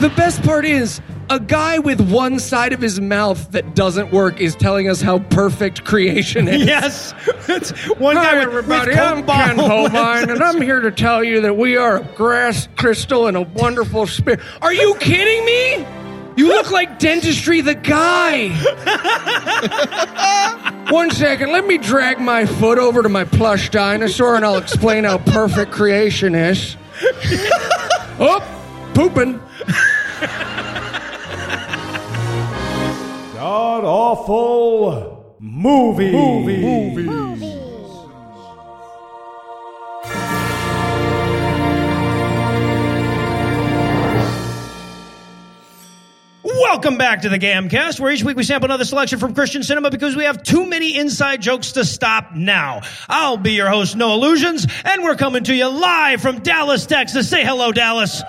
The best part is a guy with one side of his mouth that doesn't work is telling us how perfect creation is. Yes. It's one guy Hi, with, everybody. with I'm Ken. Hovind, and I'm here to tell you that we are a grass crystal and a wonderful spirit. Are you kidding me? You look like Dentistry the guy. One second, let me drag my foot over to my plush dinosaur and I'll explain how perfect creation is. oh, pooping. God awful movie. Movie. Movies. Welcome back to the Gamcast, where each week we sample another selection from Christian cinema because we have too many inside jokes to stop now. I'll be your host, Noah Lugeons, and we're coming to you live from Dallas, Texas. Say hello, Dallas.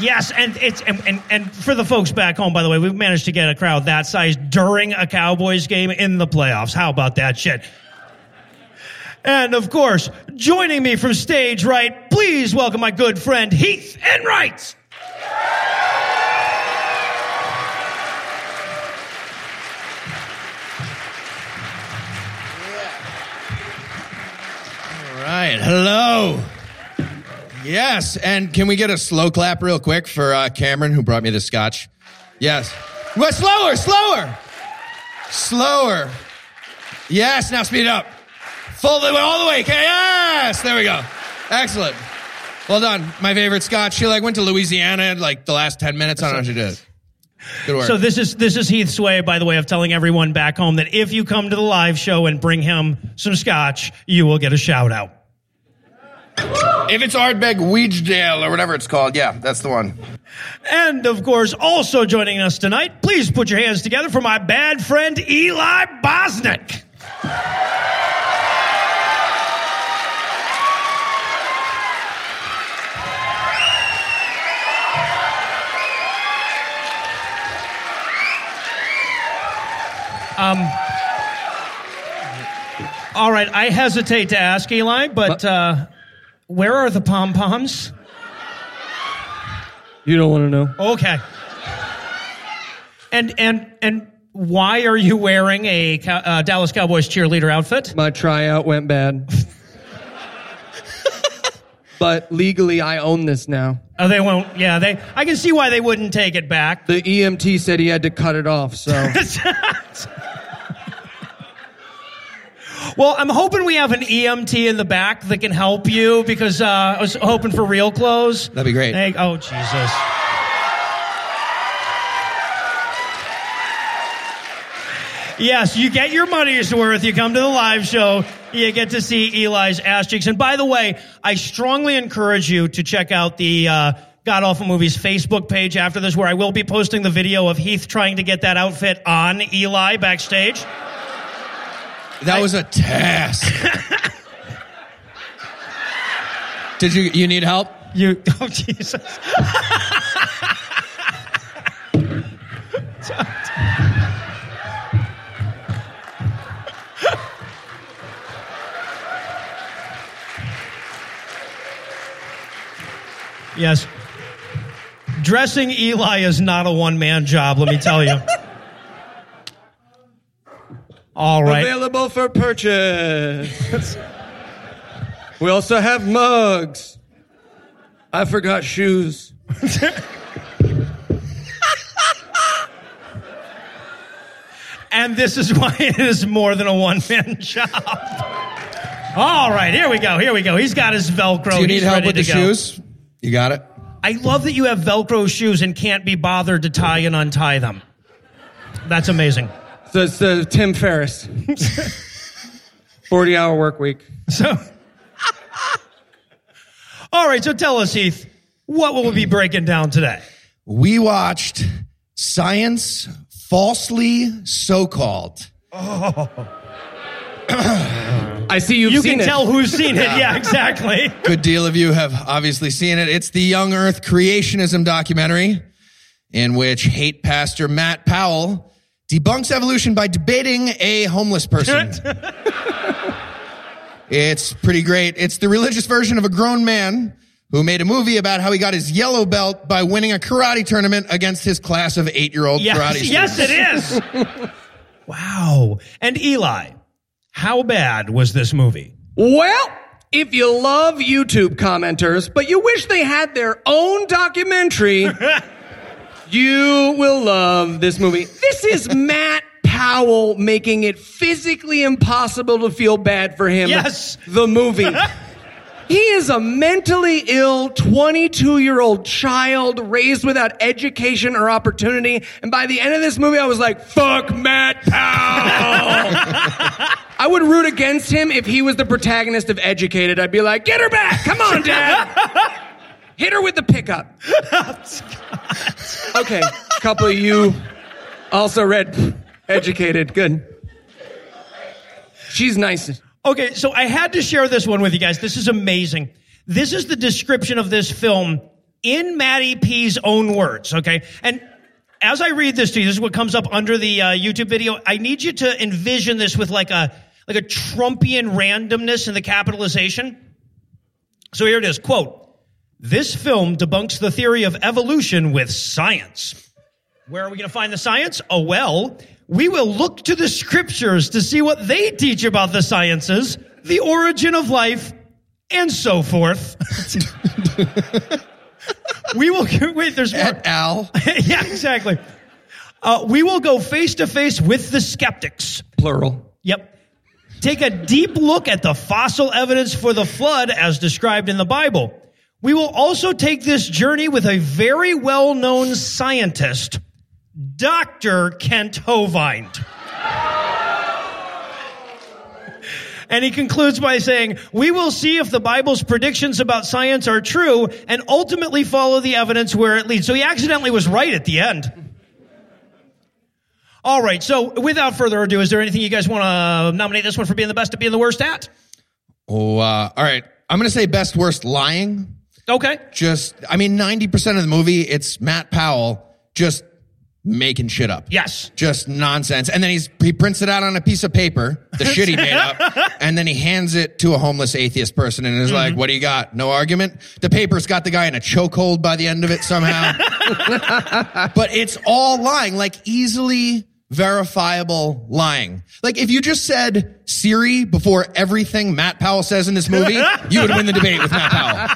Yes, and it's and, and and for the folks back home, by the way, we've managed to get a crowd that size during a Cowboys game in the playoffs. How about that shit? And of course, joining me from stage right, please welcome my good friend Heath Enright. All right. Hello. Yes. And can we get a slow clap real quick for uh, Cameron, who brought me the scotch? Yes. Well, slower, slower. Slower. Yes. Now speed up. Full all the way. Yes. There we go. Excellent. Well done. My favorite scotch. She like went to Louisiana like the last 10 minutes. I don't know how she did. Good work. So this is this is Heath's way, by the way, of telling everyone back home that if you come to the live show and bring him some scotch, you will get a shout out. If it's Ardbeg Weedsdale or whatever it's called, yeah, that's the one. And of course, also joining us tonight, please put your hands together for my bad friend Eli Bosnick. Um, all right, I hesitate to ask Eli, but uh, where are the pom poms? You don't want to know. Okay. And and and why are you wearing a uh, Dallas Cowboys cheerleader outfit? My tryout went bad. but legally, I own this now. Oh, they won't. Yeah, they. I can see why they wouldn't take it back. The EMT said he had to cut it off, so. well, I'm hoping we have an EMT in the back that can help you because uh, I was hoping for real clothes. That'd be great. Hey, oh Jesus. Yes, you get your money's worth. You come to the live show, you get to see Eli's ass cheeks. And by the way, I strongly encourage you to check out the uh, God Awful Movies Facebook page after this, where I will be posting the video of Heath trying to get that outfit on Eli backstage. That was a task. Did you you need help? You, oh Jesus. Yes. Dressing Eli is not a one man job, let me tell you. All right. Available for purchase. we also have mugs. I forgot shoes. And this is why it is more than a one man job. All right, here we go. Here we go. He's got his Velcro. Do you need He's help with the go. shoes? You got it. I love that you have Velcro shoes and can't be bothered to tie and untie them. That's amazing. So it's the Tim Ferriss. 40 hour work week. So, all right. So tell us, Heath, what will we be breaking down today? We watched Science Falsely So Called. Oh. I see you've You seen can it. tell who's seen it. Yeah, exactly. Good deal of you have obviously seen it. It's the Young Earth creationism documentary in which hate pastor Matt Powell debunks evolution by debating a homeless person. It's pretty great. It's the religious version of a grown man who made a movie about how he got his yellow belt by winning a karate tournament against his class of eight year old karate Yes, students. yes, it is. wow. And Eli, how bad was this movie? Well, if you love YouTube commenters, but you wish they had their own documentary, you will love this movie. This is Matt Powell making it physically impossible to feel bad for him. Yes. The movie. He is a mentally ill 22 year old child raised without education or opportunity. And by the end of this movie, I was like, fuck Matt Powell. I would root against him if he was the protagonist of Educated. I'd be like, get her back. Come on, dad. Hit her with the pickup. okay, a couple of you also read Educated. Good. She's nice. Okay, so I had to share this one with you guys. This is amazing. This is the description of this film in Matty P's own words, okay? And as I read this to you, this is what comes up under the uh, YouTube video. I need you to envision this with like a like a Trumpian randomness in the capitalization. So here it is, quote, this film debunks the theory of evolution with science. Where are we going to find the science? Oh, well, we will look to the scriptures to see what they teach about the sciences, the origin of life, and so forth. we will, wait, there's more. Et al. yeah, exactly. Uh, we will go face to face with the skeptics. Plural. Yep. Take a deep look at the fossil evidence for the flood as described in the Bible. We will also take this journey with a very well known scientist, Dr. Kent Hovind. And he concludes by saying, We will see if the Bible's predictions about science are true and ultimately follow the evidence where it leads. So he accidentally was right at the end. All right, so without further ado, is there anything you guys want to nominate this one for being the best at being the worst at? Oh, uh, all right. I'm going to say best worst lying. Okay. Just, I mean, 90% of the movie, it's Matt Powell just making shit up. Yes. Just nonsense. And then he's, he prints it out on a piece of paper, the shit he made up, and then he hands it to a homeless atheist person and is like, mm-hmm. what do you got? No argument? The paper's got the guy in a chokehold by the end of it somehow. but it's all lying, like easily verifiable lying. Like if you just said Siri before everything Matt Powell says in this movie, you would win the debate with Matt Powell.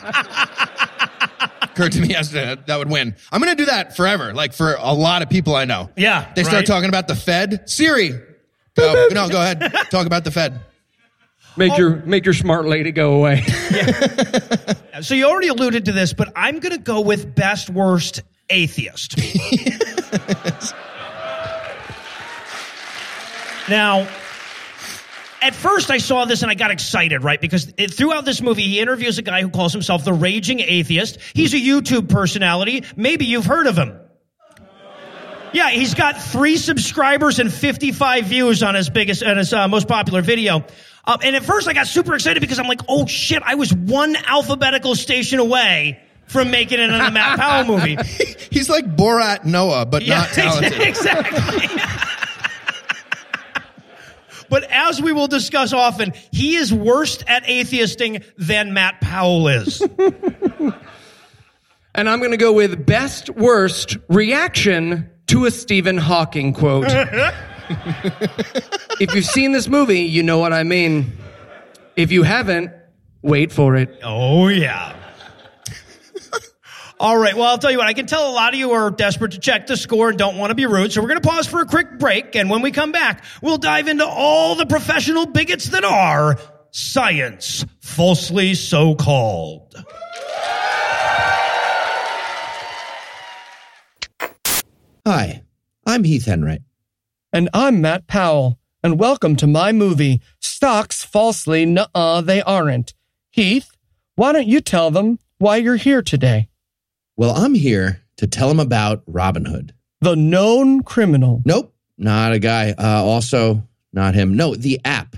Occurred to me yesterday that would win. I'm going to do that forever, like for a lot of people I know. Yeah, They start right. talking about the Fed. Siri. Go, no, go ahead. Talk about the Fed. Make your make your smart lady go away. yeah. So you already alluded to this, but I'm going to go with best worst atheist. now, at first I saw this and I got excited, right? Because it, throughout this movie, he interviews a guy who calls himself the Raging Atheist. He's a YouTube personality. Maybe you've heard of him. Yeah, he's got three subscribers and 55 views on his biggest, and his uh, most popular video. Uh, and at first I got super excited because I'm like, oh shit, I was one alphabetical station away from making it in a Matt Powell movie. He's like Borat Noah, but not talented. exactly. but as we will discuss often, he is worse at atheisting than Matt Powell is. and I'm going to go with best worst reaction to a Stephen Hawking quote. if you've seen this movie, you know what I mean. If you haven't, wait for it. Oh, yeah. All right. Well, I'll tell you what, I can tell a lot of you are desperate to check the score and don't want to be rude. So we're going to pause for a quick break. And when we come back, we'll dive into all the professional bigots that are science, falsely so called. Hi, I'm Heath Enright. And I'm Matt Powell, and welcome to my movie, Stocks Falsely Nuh-uh, They Aren't. Heath, why don't you tell them why you're here today? Well, I'm here to tell him about Robin Hood. The known criminal, Nope, not a guy. Uh, also, not him. No, the app.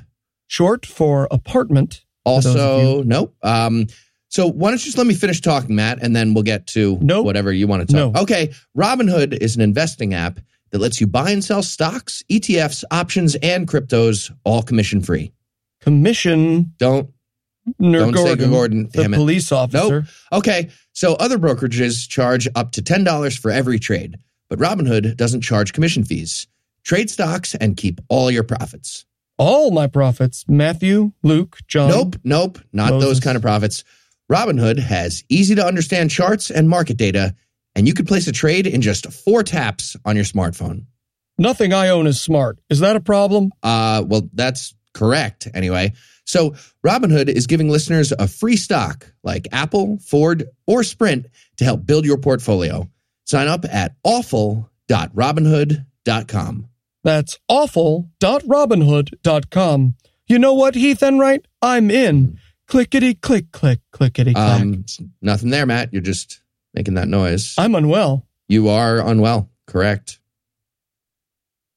short for apartment. for Also, you- nope. Um, so why don't you just let me finish talking, Matt, and then we'll get to Nope. whatever you want to talk. No. Okay, Robinhood is an investing app that lets you buy and sell stocks, ETFs, options, and cryptos, all commission free. Commission Don't Gordon, Don't say Gordon, the it. police officer. Nope. Okay. So other brokerages charge up to $10 for every trade, but Robinhood doesn't charge commission fees. Trade stocks and keep all your profits. All my prophets, Matthew, Luke, John. Nope, nope, not Moses. those kind of profits. Robinhood has easy to understand charts and market data, and you can place a trade in just four taps on your smartphone. Nothing I own is smart. Is that a problem? Uh, well, that's correct anyway. So Robinhood is giving listeners a free stock like Apple, Ford, or Sprint to help build your portfolio. Sign up at awful.robinhood.com. That's awful.robinhood.com. You know what, Heath Enright? I'm in. Clickety click click clickety clack. Um, nothing there, Matt. You're just making that noise. I'm unwell. you are unwell. Correct.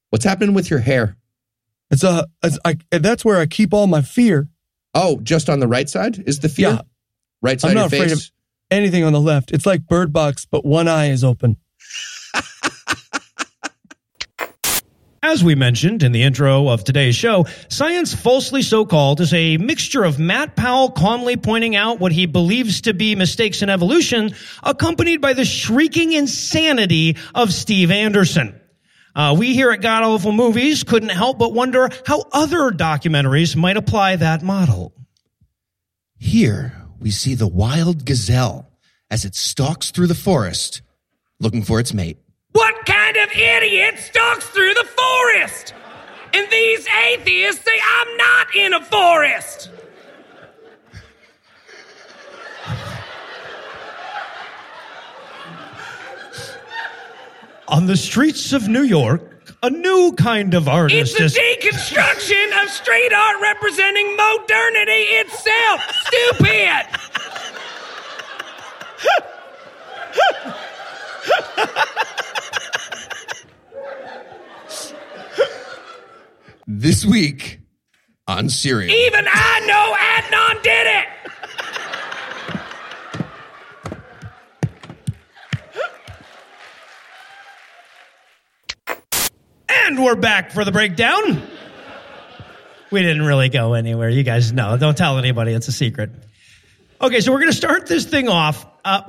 What's happening with your hair? It's a. It's, I, that's where I keep all my fear. Oh, just on the right side is the fear. Yeah. Right side I'm of not your afraid face. of anything on the left. It's like Bird Box, but one eye is open. As we mentioned in the intro of today's show, Science Falsely So Called is a mixture of Matt Powell calmly pointing out what he believes to be mistakes in evolution, accompanied by the shrieking insanity of Steve Anderson. Uh, we here at God Awful Movies couldn't help but wonder how other documentaries might apply that model. Here we see the wild gazelle as it stalks through the forest looking for its mate. What kind of idiot stalks through the forest? And these atheists say I'm not in a forest. On the streets of New York, a new kind of artist It's a is. deconstruction of street art representing modernity itself. Stupid. This week on Serial. Even I know Adnan did it. We're back for the breakdown. We didn't really go anywhere. You guys know. Don't tell anybody. It's a secret. Okay, so we're going to start this thing off uh,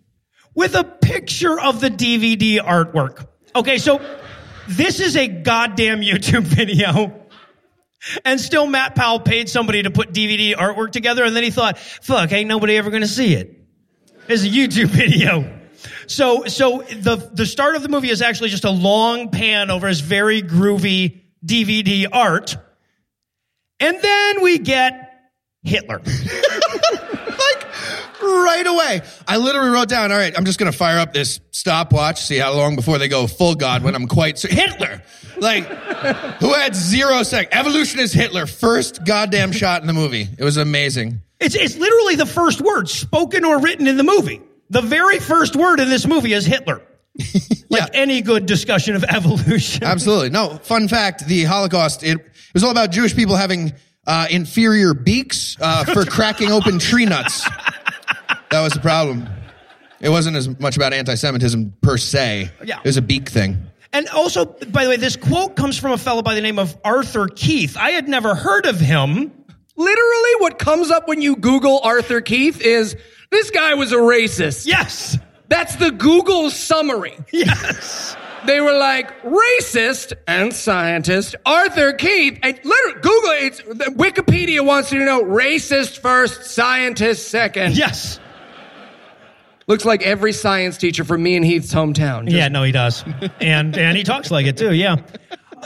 with a picture of the DVD artwork. Okay, so this is a goddamn YouTube video. And still, Matt Powell paid somebody to put DVD artwork together, and then he thought, fuck, ain't nobody ever going to see it. It's a YouTube video. So, so the the start of the movie is actually just a long pan over his very groovy DVD art, and then we get Hitler. like right away. I literally wrote down, all right, I'm just going to fire up this stopwatch, see how long before they go full God when I'm quite Hitler. Like, who had zero sec? Evolution is Hitler. First goddamn shot in the movie. It was amazing. It's it's literally the first word spoken or written in the movie. The very first word in this movie is Hitler. Like any good discussion of evolution. Absolutely. No, fun fact the Holocaust, it, it was all about Jewish people having uh, inferior beaks uh, for cracking open tree nuts. That was the problem. It wasn't as much about anti Semitism per se, Yeah. it was a beak thing. And also, by the way, this quote comes from a fellow by the name of Arthur Keith. I had never heard of him. Literally, what comes up when you Google Arthur Keith is this guy was a racist. Yes. That's the Google summary. Yes. They were like racist and scientist Arthur Keith. And literally, Google it's Wikipedia wants you to know racist first, scientist second. Yes. Looks like every science teacher from me and Heath's hometown. Just- Yeah, no, he does. And and he talks like it too, yeah.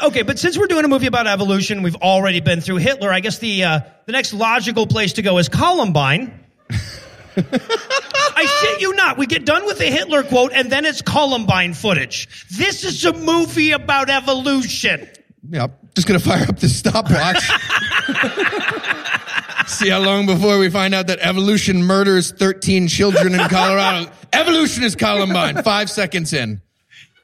Okay, but since we're doing a movie about evolution, we've already been through Hitler. I guess the uh, the next logical place to go is Columbine. I shit you not. We get done with the Hitler quote, and then it's Columbine footage. This is a movie about evolution. Yep. Just gonna fire up the stopwatch. See how long before we find out that evolution murders 13 children in Colorado. evolution is Columbine. Five seconds in.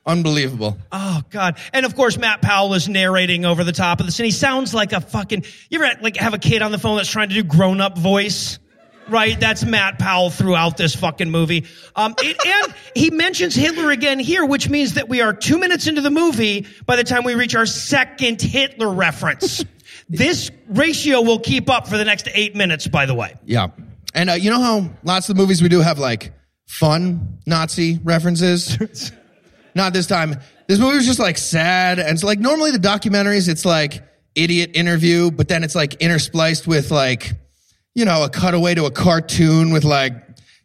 Unbelievable. Oh God! And of course, Matt Powell is narrating over the top of this, and he sounds like a fucking. You ever like have a kid on the phone that's trying to do grown up voice? Right, that's Matt Powell throughout this fucking movie. Um, it, and he mentions Hitler again here, which means that we are two minutes into the movie by the time we reach our second Hitler reference. This ratio will keep up for the next eight minutes, by the way. Yeah. And uh, you know how lots of the movies we do have like fun Nazi references? Not this time. This movie was just like sad. And so like normally the documentaries, it's like idiot interview, but then it's like interspliced with like, you know, a cutaway to a cartoon with like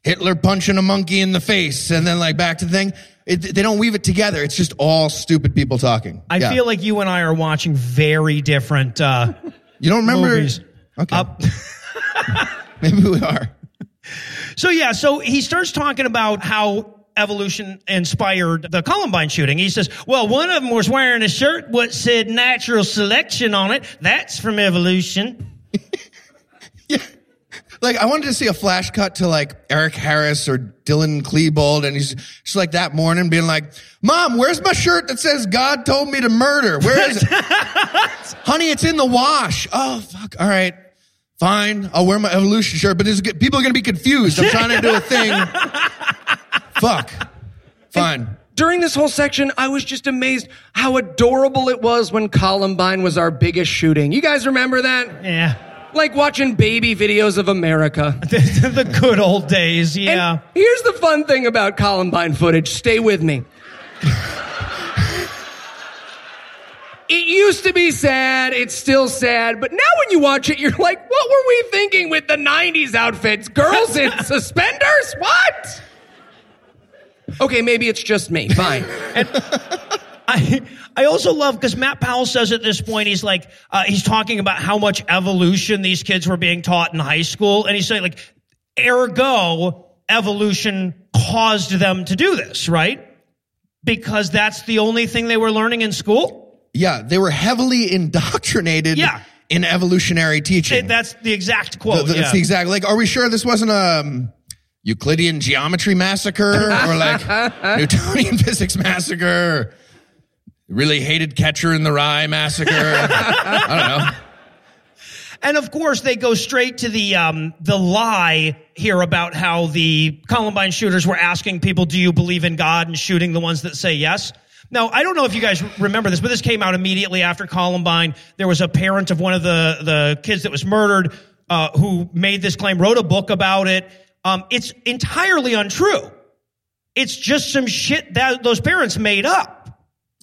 Hitler punching a monkey in the face and then like back to the thing. It, they don't weave it together. It's just all stupid people talking. I Yeah. feel like you and I are watching very different uh, you don't remember. movies. Okay. Uh, Maybe we are. So yeah, so he starts talking about how evolution inspired the Columbine shooting. He says, well, one of them was wearing a shirt what said natural selection on it. That's from evolution. Like I wanted to see a flash cut to like Eric Harris or Dylan Klebold, and he's just like that morning being like, "Mom, where's my shirt that says God told me to murder? Where is it, honey? It's in the wash. Oh fuck. All right, fine. I'll wear my evolution shirt, but this, people are gonna be confused. I'm trying to do a thing. fuck. Fine. During this whole section, I was just amazed how adorable it was when Columbine was our biggest shooting. You guys remember that? Yeah. Like watching baby videos of America. The, good old days. And Yeah. here's the fun thing about Columbine footage. Stay with me. it used to be sad. It's still sad. But now when you watch it, you're like, what were we thinking with the 90s outfits? Girls in suspenders? What? Okay, maybe it's just me. Fine. I, I also love because Matt Powell says at this point he's like uh, he's talking about how much evolution these kids were being taught in high school, and he's saying like, ergo, evolution caused them to do this, right? Because that's the only thing they were learning in school. Yeah, they were heavily indoctrinated. Yeah. In evolutionary teaching. It- that's the exact quote. th- yeah. That's the exact. Like, are we sure this wasn't a um, Euclidean geometry massacre or like Newtonian physics massacre? Really hated Catcher in the Rye massacre. I don't know. And of course, they go straight to the um, the lie here about how the Columbine shooters were asking people, "Do you believe in God?" and shooting the ones that say yes. Now, I don't know if you guys remember this, but this came out immediately after Columbine. There was a parent of one of the the kids that was murdered uh, who made this claim, wrote a book about it. Um, it's entirely untrue. It's just some shit that those parents made up,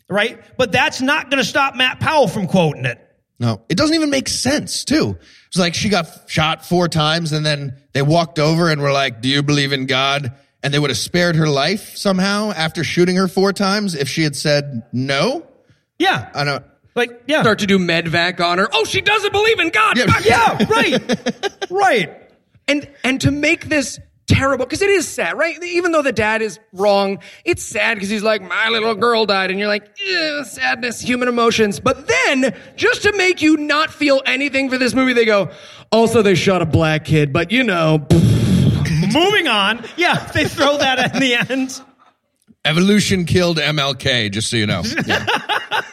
right? But that's not going to stop Matt Powell from quoting it. No, it doesn't even make sense, too. It's like she got shot four times and then they walked over and were like, Do you believe in God? And they would have spared her life somehow after shooting her four times if she had said no. Yeah, I don't. like yeah. Start to do medevac on her. Oh, she doesn't believe in God. Yeah. Yeah, right. right. And and to make this terrible because it is sad, right? Even though the dad is wrong, it's sad because he's like, my little girl died, and you're like, sadness, human emotions. But then, just to make you not feel anything for this movie, they go, also they shot a black kid, but you know, Moving on. Yeah, they throw that in the end. Evolution killed MLK, just so you know. Yeah.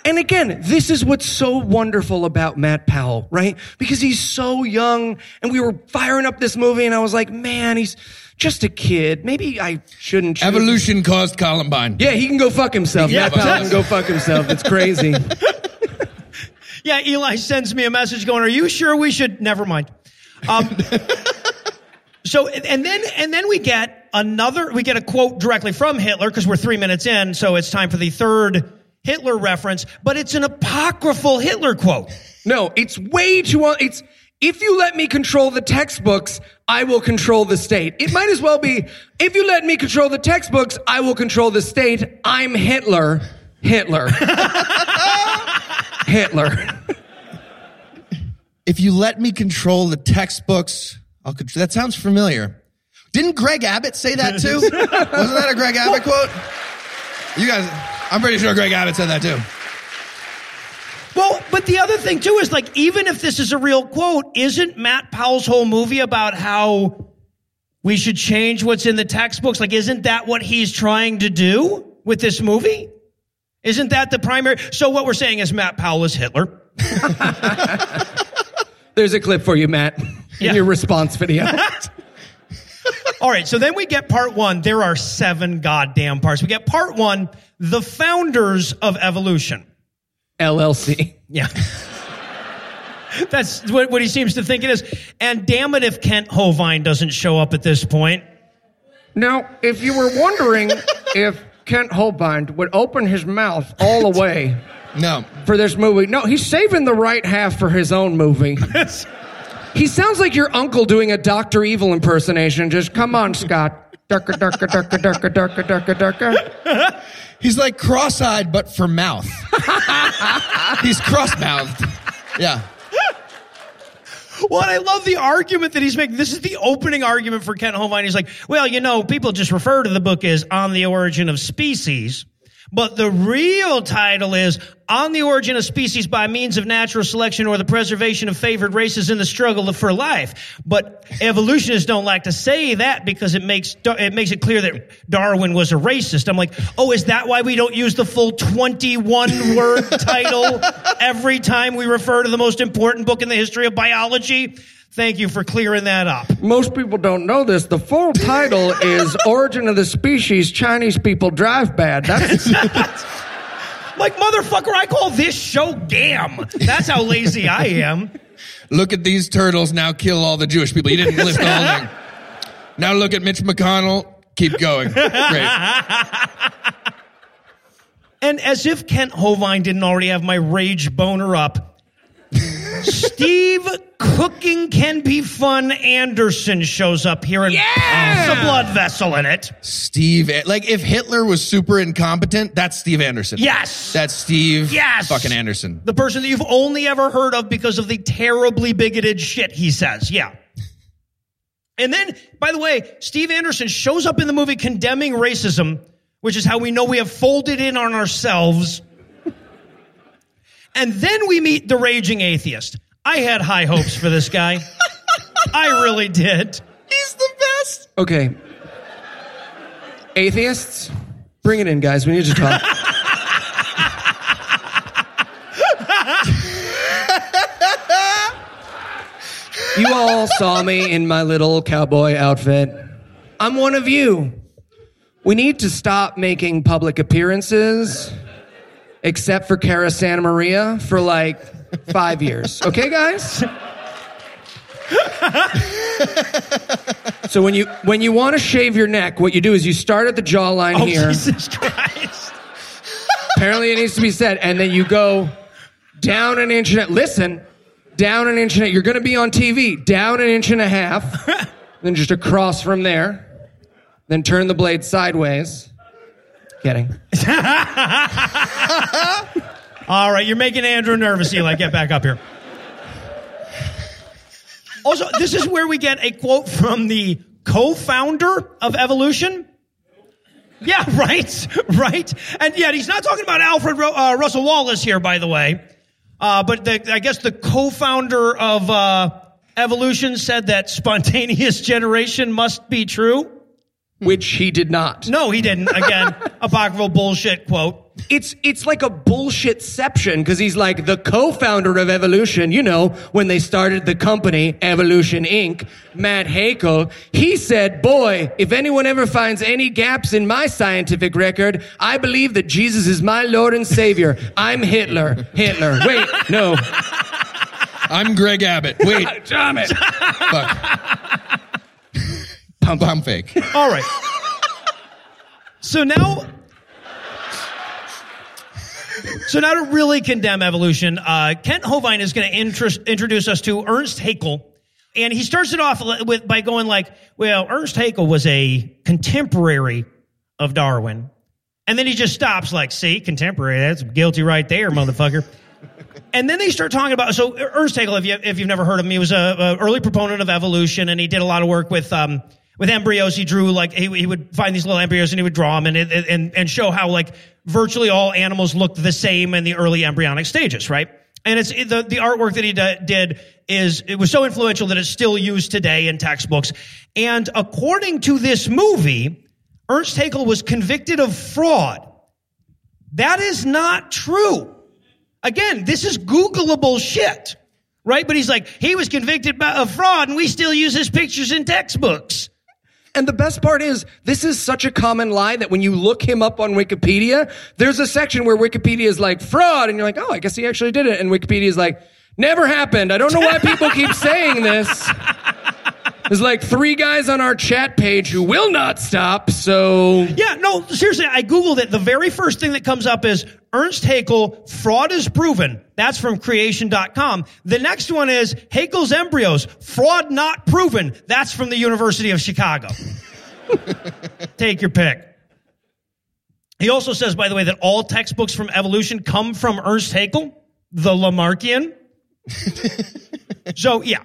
And again, this is what's so wonderful about Matt Powell, right? Because he's so young and we were firing up this movie and I was like, man, he's just a kid. Maybe I shouldn't choose- Evolution caused Columbine. Yeah, he can go fuck himself. Yeah, Matt Powell can go fuck himself. It's crazy. Yeah, Eli sends me a message going, "Are you sure we should?" Never mind. Um, so and then and then we get another. We get a quote directly from Hitler because we're three minutes in, so it's time for the third Hitler reference. But it's an apocryphal Hitler quote. no, it's way too, it's, if you let me control the textbooks, I will control the state. It might as well be, if you let me control the textbooks, I will control the state. I'm Hitler. Hitler. Hitler. If you let me control the textbooks, I'll control. That sounds familiar. Didn't Greg Abbott say that too? Wasn't that a Greg Abbott quote? You guys, I'm pretty sure Greg Abbott said that too. Well, but the other thing too is like, even if this is a real quote, isn't Matt Powell's whole movie about how we should change what's in the textbooks? Like, isn't that what he's trying to do with this movie? Isn't that the primary? So what we're saying is Matt Powell is Hitler. There's a clip for you, Matt, in Yeah. your response video. All right, so then we get part one. There are seven goddamn parts. We get part one, the founders of evolution. LLC. Yeah. That's what, what he seems to think it is. And damn it if Kent Hovind doesn't show up at this point. Now, if you were wondering if Kent Hovind would open his mouth all the way No. for this movie, no, he's saving the right half for his own movie. He sounds like your uncle doing a Dr. Evil impersonation. Just come on, Scott. Durka, durka, durka, durka, durka, durka, durka. He's like cross-eyed, but for mouth. He's cross-mouthed. Yeah. Well, I love the argument that he's making. This is the opening argument for Kent Hovind. He's like, well, you know, people just refer to the book as On the Origin of Species. But the real title is On the Origin of Species by Means of Natural Selection or the Preservation of Favored Races in the Struggle for Life. But evolutionists don't like to say that because it makes, it makes it clear that Darwin was a racist. I'm like, oh, is that why we don't use the full 21 word title every time we refer to the most important book in the history of biology? Thank you for clearing that up. Most people don't know this. The full title is Origin of the Species Chinese People Drive Bad. That's Like, motherfucker, I call this show GAM. That's how lazy I am. Look at these turtles now kill all the Jewish people. You didn't list the whole thing. Now look at Mitch McConnell. Keep going. Great. And as if Kent Hovind didn't already have my rage boner up, Steve Cooking Can Be Fun Anderson shows up here and uh, Yeah! a blood vessel in it. Steve, like if Hitler was super incompetent, that's Steve Anderson. Yes. That's Steve Yes. fucking Anderson. The person that you've only ever heard of because of the terribly bigoted shit he says. Yeah. And then, by the way, Steve Anderson shows up in the movie condemning racism, which is how we know we have folded in on ourselves. And then we meet the raging atheist. I had high hopes for this guy. I really did. He's the best. okay. Atheists, bring it in, guys. We need to talk. you all saw me in my little cowboy outfit. I'm one of you. We need to stop making public appearances, except for Cara Santa Maria, for like five years. Okay, guys? So when you when you want to shave your neck, what you do is you start at the jawline Oh, here. Jesus Christ. Apparently, it needs to be said, and then you go down an inch and a, listen, down an inch and a, you're going to be on TV, down an inch and a half, then just across from there, then turn the blade sideways. Kidding. All right, you're making Andrew nervous, Eli. Get back up here. Also, this is where we get a quote from the co-founder of evolution. Yeah, right, right. And yet he's not talking about Alfred uh, Russel Wallace here, by the way. Uh, but the, I guess the co-founder of uh, evolution said that spontaneous generation must be true. Hmm. Which he did not. No, he didn't. Again, apocryphal bullshit quote. It's it's like a bullshitception because he's like the co-founder of Evolution. You know, when they started the company Evolution Inc., Matt Hakel, he said, "Boy, if anyone ever finds any gaps in my scientific record, I believe that Jesus is my Lord and Savior. I'm Hitler. Hitler. Wait, no, I'm Greg Abbott. Wait, damn it. fuck. Pump, I'm fake. All right. So now, so now to really condemn evolution, uh, Kent Hovind is going to introduce us to Ernst Haeckel. And he starts it off with, by going like, well, Ernst Haeckel was a contemporary of Darwin. And then he just stops like, see, contemporary, that's guilty right there, motherfucker. And then they start talking about so Ernst Haeckel, if you if you've never heard of him, he was a, a early proponent of evolution, and he did a lot of work with um with embryos. He drew like he, he would find these little embryos and he would draw them and and and show how like virtually all animals looked the same in the early embryonic stages, right? And it's the the artwork that he d- did is it was so influential that it's still used today in textbooks. And according to this movie, Ernst Haeckel was convicted of fraud. That is not true. Again, this is Googleable shit, right? But he's like, he was convicted of fraud and we still use his pictures in textbooks. And the best part is, this is such a common lie that when you look him up on Wikipedia, there's a section where Wikipedia is like fraud, and you're like, oh, I guess he actually did it. And Wikipedia is like, Never happened. I don't know why people keep saying this. There's like three guys on our chat page who will not stop, so Yeah, no, seriously, I Googled it. The very first thing that comes up is Ernst Haeckel, fraud is proven. That's from creation.com. The next one is Haeckel's embryos, fraud not proven. That's from the University of Chicago. Take your pick. He also says, by the way, that all textbooks from evolution come from Ernst Haeckel, the Lamarckian. so, yeah.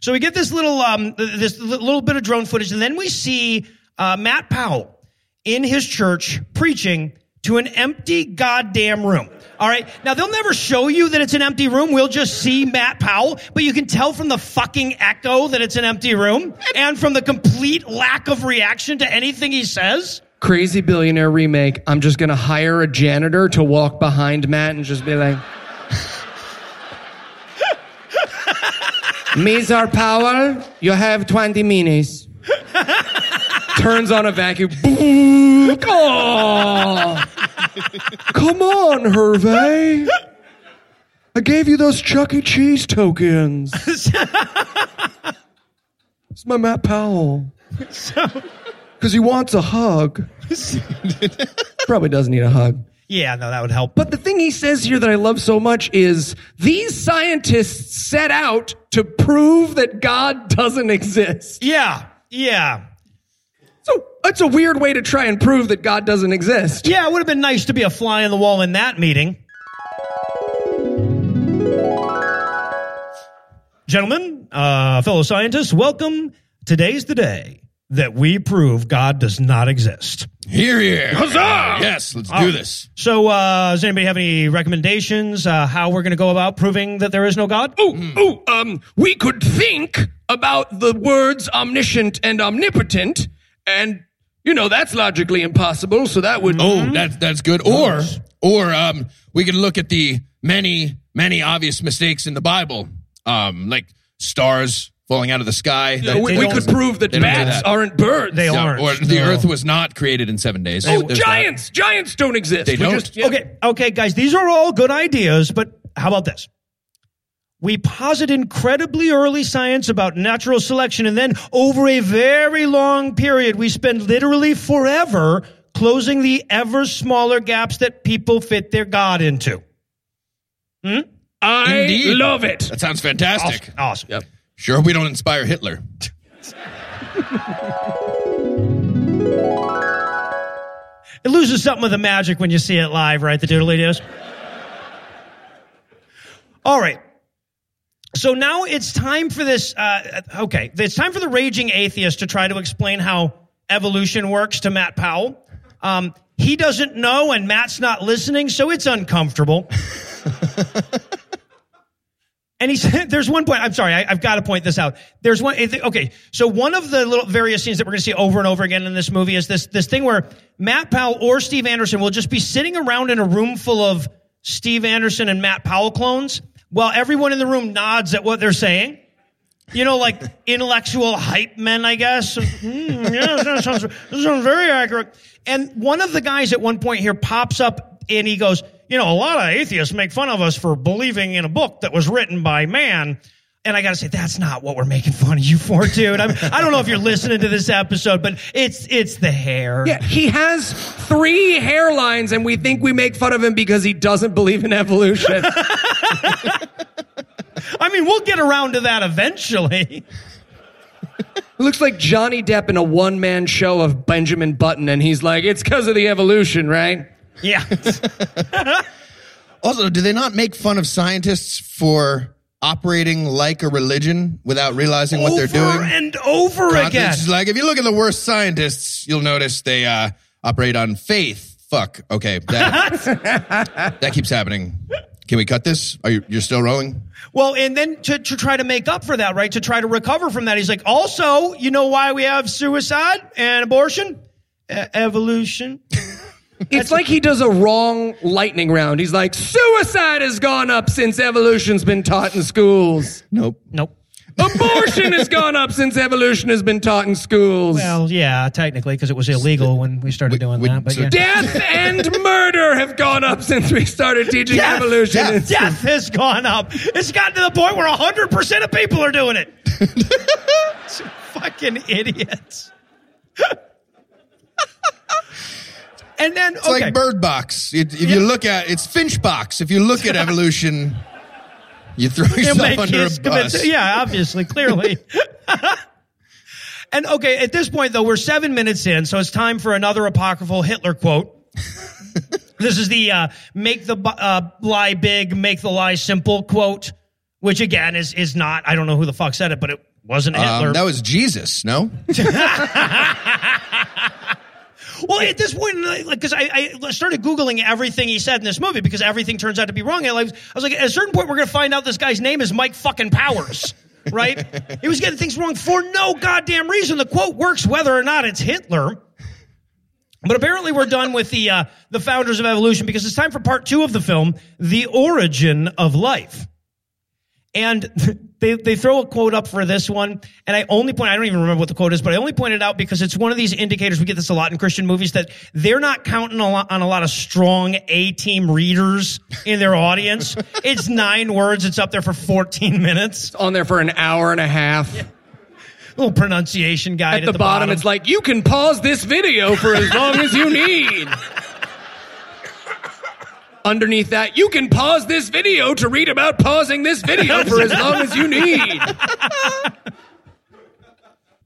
So we get this little, um, this little bit of drone footage, and then we see uh, Matt Powell in his church preaching to an empty goddamn room. All right. Now they'll never show you that it's an empty room. We'll just see Matt Powell, but you can tell from the fucking echo that it's an empty room and from the complete lack of reaction to anything he says. crazy billionaire remake. I'm just gonna hire a janitor to walk behind Matt and just be like, Mr. Powell, you have 20 minis. Turns on a vacuum. Boom. Oh. Come on, Hervey. I gave you those Chuck E. Cheese tokens. it's my Matt Powell. Because he wants a hug. Probably doesn't need a hug. Yeah, no, that would help. But the thing he says here that I love so much is these scientists set out to prove that God doesn't exist. yeah, yeah. So it's a weird way to try and prove that God doesn't exist. Yeah, it would have been nice to be a fly on the wall in that meeting. Gentlemen, uh, fellow scientists, welcome. Today's the day that we prove God does not exist. Here, here. Huzzah! Yes, let's do this. So, uh, does anybody have any recommendations uh, how we're going to go about proving that there is no God? Oh, oh, um, we could think about the words omniscient and omnipotent, and you know that's logically impossible. So that would Oh, that's that's good. Or or um, we could look at the many many obvious mistakes in the Bible, um, like stars falling out of the sky. That- we, we could prove that they don't do bats that. aren't birds. They Yeah, aren't. or the No. Earth was not created in seven days. Oh, There's that. giants! Giants don't exist. They We don't? just- yeah. Okay, okay, guys, these are all good ideas, but how about this? We posit incredibly early science about natural selection, and then over a very long period, we spend literally forever closing the ever smaller gaps that people fit their God into. Hmm? I Indeed. love it. That sounds fantastic. Awesome. awesome. Sure, we don't inspire Hitler. It loses something of the magic when you see it live, right? The doodly doos. All right. So now it's time for this. Uh, okay, it's time for the raging atheist to try to explain how evolution works to Matt Powell. Um, he doesn't know, and Matt's not listening, so it's uncomfortable. And he said, there's one point, I'm sorry, I, I've got to point this out. There's one, okay, so one of the little various scenes that we're going to see over and over again in this movie is this, this thing where Matt Powell or Steve Anderson will just be sitting around in a room full of Steve Anderson and Matt Powell clones while everyone in the room nods at what they're saying. You know, like intellectual hype men, I guess. Mm, yeah, that sounds, that sounds very accurate. And one of the guys at one point here pops up and he goes, you know, a lot of atheists make fun of us for believing in a book that was written by man. And I got to say, that's not what we're making fun of you for, dude. I, mean, I don't know if you're listening to this episode, but it's it's the hair. Yeah, he has three hairlines, and we think we make fun of him because he doesn't believe in evolution. I mean, we'll get around to that eventually. It looks like Johnny Depp in a one man show of Benjamin Button, and he's like, it's because of the evolution, right? Yeah. Also, do they not make fun of scientists for operating like a religion without realizing what they're doing? over and over again. It's like if you look at the worst scientists, you'll notice they uh, operate on faith. Fuck. Okay, that, that keeps happening. Can we cut this? Are you you're still rolling? Well, and then to, to try to make up for that, right? To try to recover from that, he's like, also, you know why we have suicide and abortion? E- evolution. It's like he does a wrong lightning round. He's like, suicide has gone up since evolution's been taught in schools. Nope. Nope. Abortion has gone up since evolution has been taught in schools. Well, yeah, technically, because it was illegal when we started doing would- that. But so yeah. Death and murder have gone up since we started teaching Death, evolution. in death, death has gone up. It's gotten to the point where 100% of people are doing it. Fucking idiots. and then, It's okay. like Bird Box. It, if you look at it's Finch Box. If you look at evolution, you throw yourself under a bus. su- Yeah, obviously, clearly. and okay, at this point though, we're seven minutes in, so it's time for another apocryphal Hitler quote. this is the uh, "make the uh, lie big, make the lie simple" quote, which again is is not. I don't know who the fuck said it, but it wasn't Hitler. Um, that was Jesus, no? Well, at this point, like, because I, I started Googling everything he said in this movie because everything turns out to be wrong. I was, I was like, at a certain point, we're going to find out this guy's name is Mike fucking Powers, right? he was getting things wrong for no goddamn reason. The quote works whether or not it's Hitler. But apparently, we're done with the uh, the founders of evolution because it's time for part two of the film, "The Origin of Life." And they, they throw a quote up for this one. And I only point, I don't even remember what the quote is, but I only point it out because it's one of these indicators. We get this a lot in Christian movies that they're not counting a lot, on a lot of strong A team readers in their audience. it's nine words. It's up there for 14 minutes. on there for an hour and a half. Little pronunciation guide At the, bottom, it's like, you can pause this video for as long as you need. Underneath that, you can pause this video to read about pausing this video for as long as you need.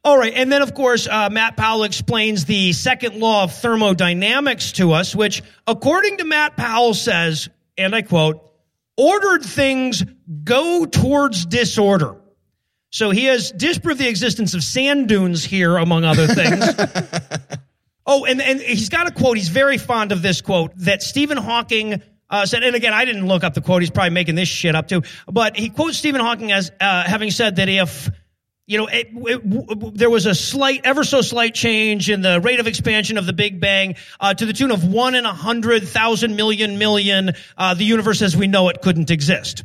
All right, and then of course uh, Matt Powell explains the second law of thermodynamics to us, which, according to Matt Powell, says, and I quote, "Ordered things go towards disorder." So he has disproved the existence of sand dunes here, among other things. oh, and and he's got a quote. He's very fond of this quote that Stephen Hawking. Uh, said, and again, I didn't look up the quote. He's probably making this shit up too. But he quotes Stephen Hawking as uh, having said that if you know, it, it, w- there was a slight, ever so slight change in the rate of expansion of the Big Bang uh, to the tune of one in a hundred thousand million million. Uh, the universe as we know it couldn't exist.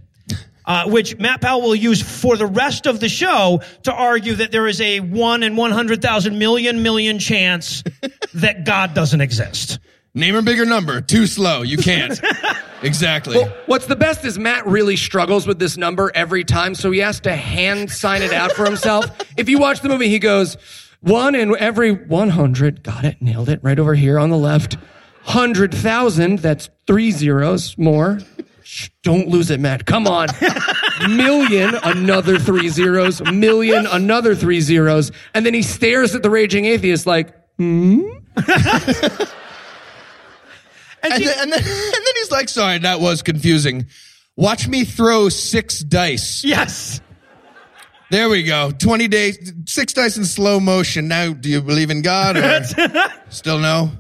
Uh, which Matt Powell will use for the rest of the show to argue that there is a one in 100,000 million million chance that God doesn't exist. Name a bigger number. Too slow. You can't. exactly. Well, what's the best is Matt really struggles with this number every time, so he has to hand sign it out for himself. if you watch the movie, he goes, one in every 100, got it, nailed it, right over here on the left. 100,000, that's three zeros more. Shh, don't lose it, Matt. Come on. Million, another three zeros. Million, another three zeros. And then he stares at the raging atheist like, hmm? And, and, see- then, and, then, and then he's like, sorry, that was confusing. Watch me throw six dice. yes. There we go. 20 days, six dice in slow motion. Now, do you believe in God or still no?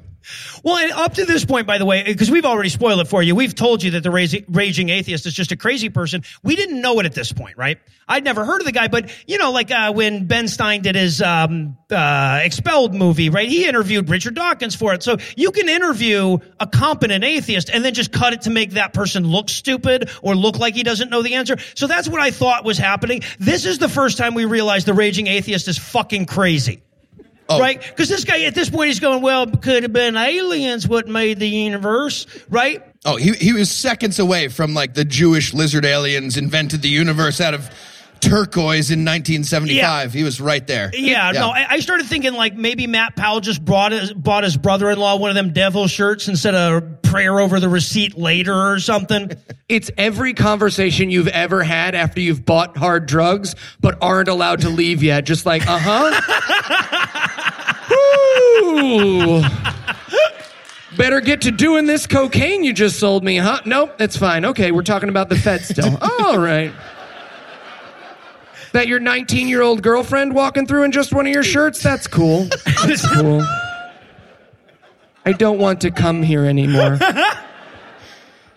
Well, and up to this point, by the way, because we've already spoiled it for you, we've told you that the raging, atheist is just a crazy person. We didn't know it at this point, right? I'd never heard of the guy, but you know, like uh, when Ben Stein did his um, uh, Expelled movie, right? He interviewed Richard Dawkins for it. So you can interview a competent atheist and then just cut it to make that person look stupid or look like he doesn't know the answer. So that's what I thought was happening. This is the first time we realized the raging atheist is fucking crazy. Oh. Right? Because this guy at this point he's going, well, could have been aliens what made the universe, right? Oh, he, he was seconds away from like the Jewish lizard aliens invented the universe out of turquoise in 1975. He was right there. Yeah, no, I, I started thinking like maybe Matt Powell just brought his, bought his brother-in-law one of them devil shirts instead of prayer over the receipt later or something. It's every conversation you've ever had after you've bought hard drugs but aren't allowed to leave yet. Just like, uh huh. Better get to doing this cocaine you just sold me, huh? Nope, that's fine. Okay, we're talking about the Fed still. All right. That your 19 year old girlfriend walking through in just one of your shirts? That's cool. That's cool. I don't want to come here anymore.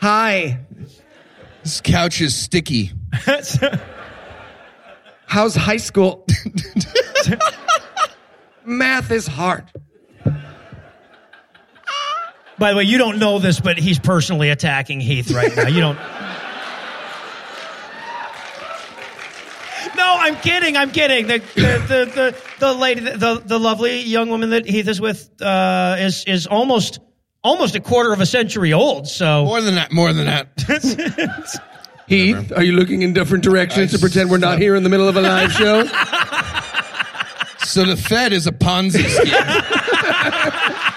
Hi. This couch is sticky. How's high school? Math is hard. By the way, you don't know this, but he's personally attacking Heath right now. You don't. No, I'm kidding. I'm kidding. The the the the, the lady, the the lovely young woman that Heath is with, uh, is is almost almost a quarter of a century old. So More than that. More than that. Heath, are you looking in different directions to pretend we're not here in the middle of a live show? so the Fed is a Ponzi scheme.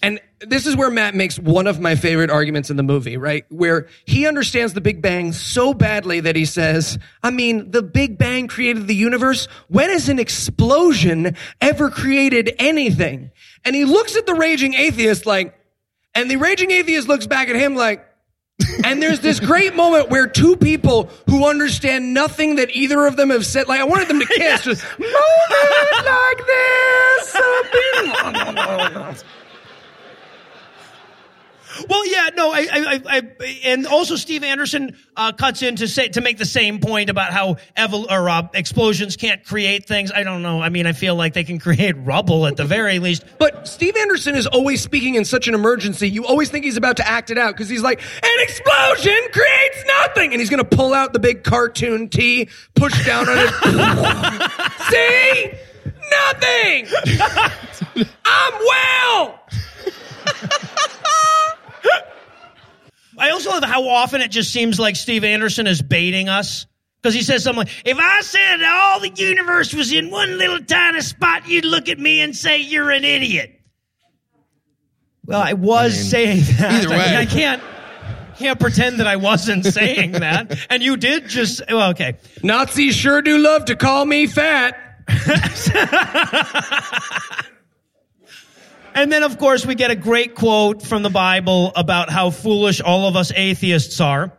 And this is where Matt makes one of my favorite arguments in the movie, right? Where he understands the Big Bang so badly that he says, I mean, the Big Bang created the universe. When has an explosion ever created anything? And he looks at the raging atheist like, and the raging atheist looks back at him like, and there's this great moment where two people who understand nothing that either of them have said, like I wanted them to kiss, just moment like this. something- Well, yeah, no, I, I, I, I and also Steve Anderson uh, cuts in to say to make the same point about how evol- or uh, explosions can't create things. I don't know. I mean, I feel like they can create rubble at the very least. But Steve Anderson is always speaking in such an emergency. You always think he's about to act it out because he's like, an explosion creates nothing. And he's going to pull out the big cartoon T, push down on it. See? Nothing. I'm well. I also love how often it just seems like Steve Anderson is baiting us. Because he says something like, if I said all the universe was in one little tiny spot, you'd look at me and say you're an idiot. Well, I was I mean, saying that. either I, mean. I can't can't pretend that I wasn't saying that. And you did just well, okay. Nazis sure do love to call me fat. And then of course we get a great quote from the Bible about how foolish all of us atheists are.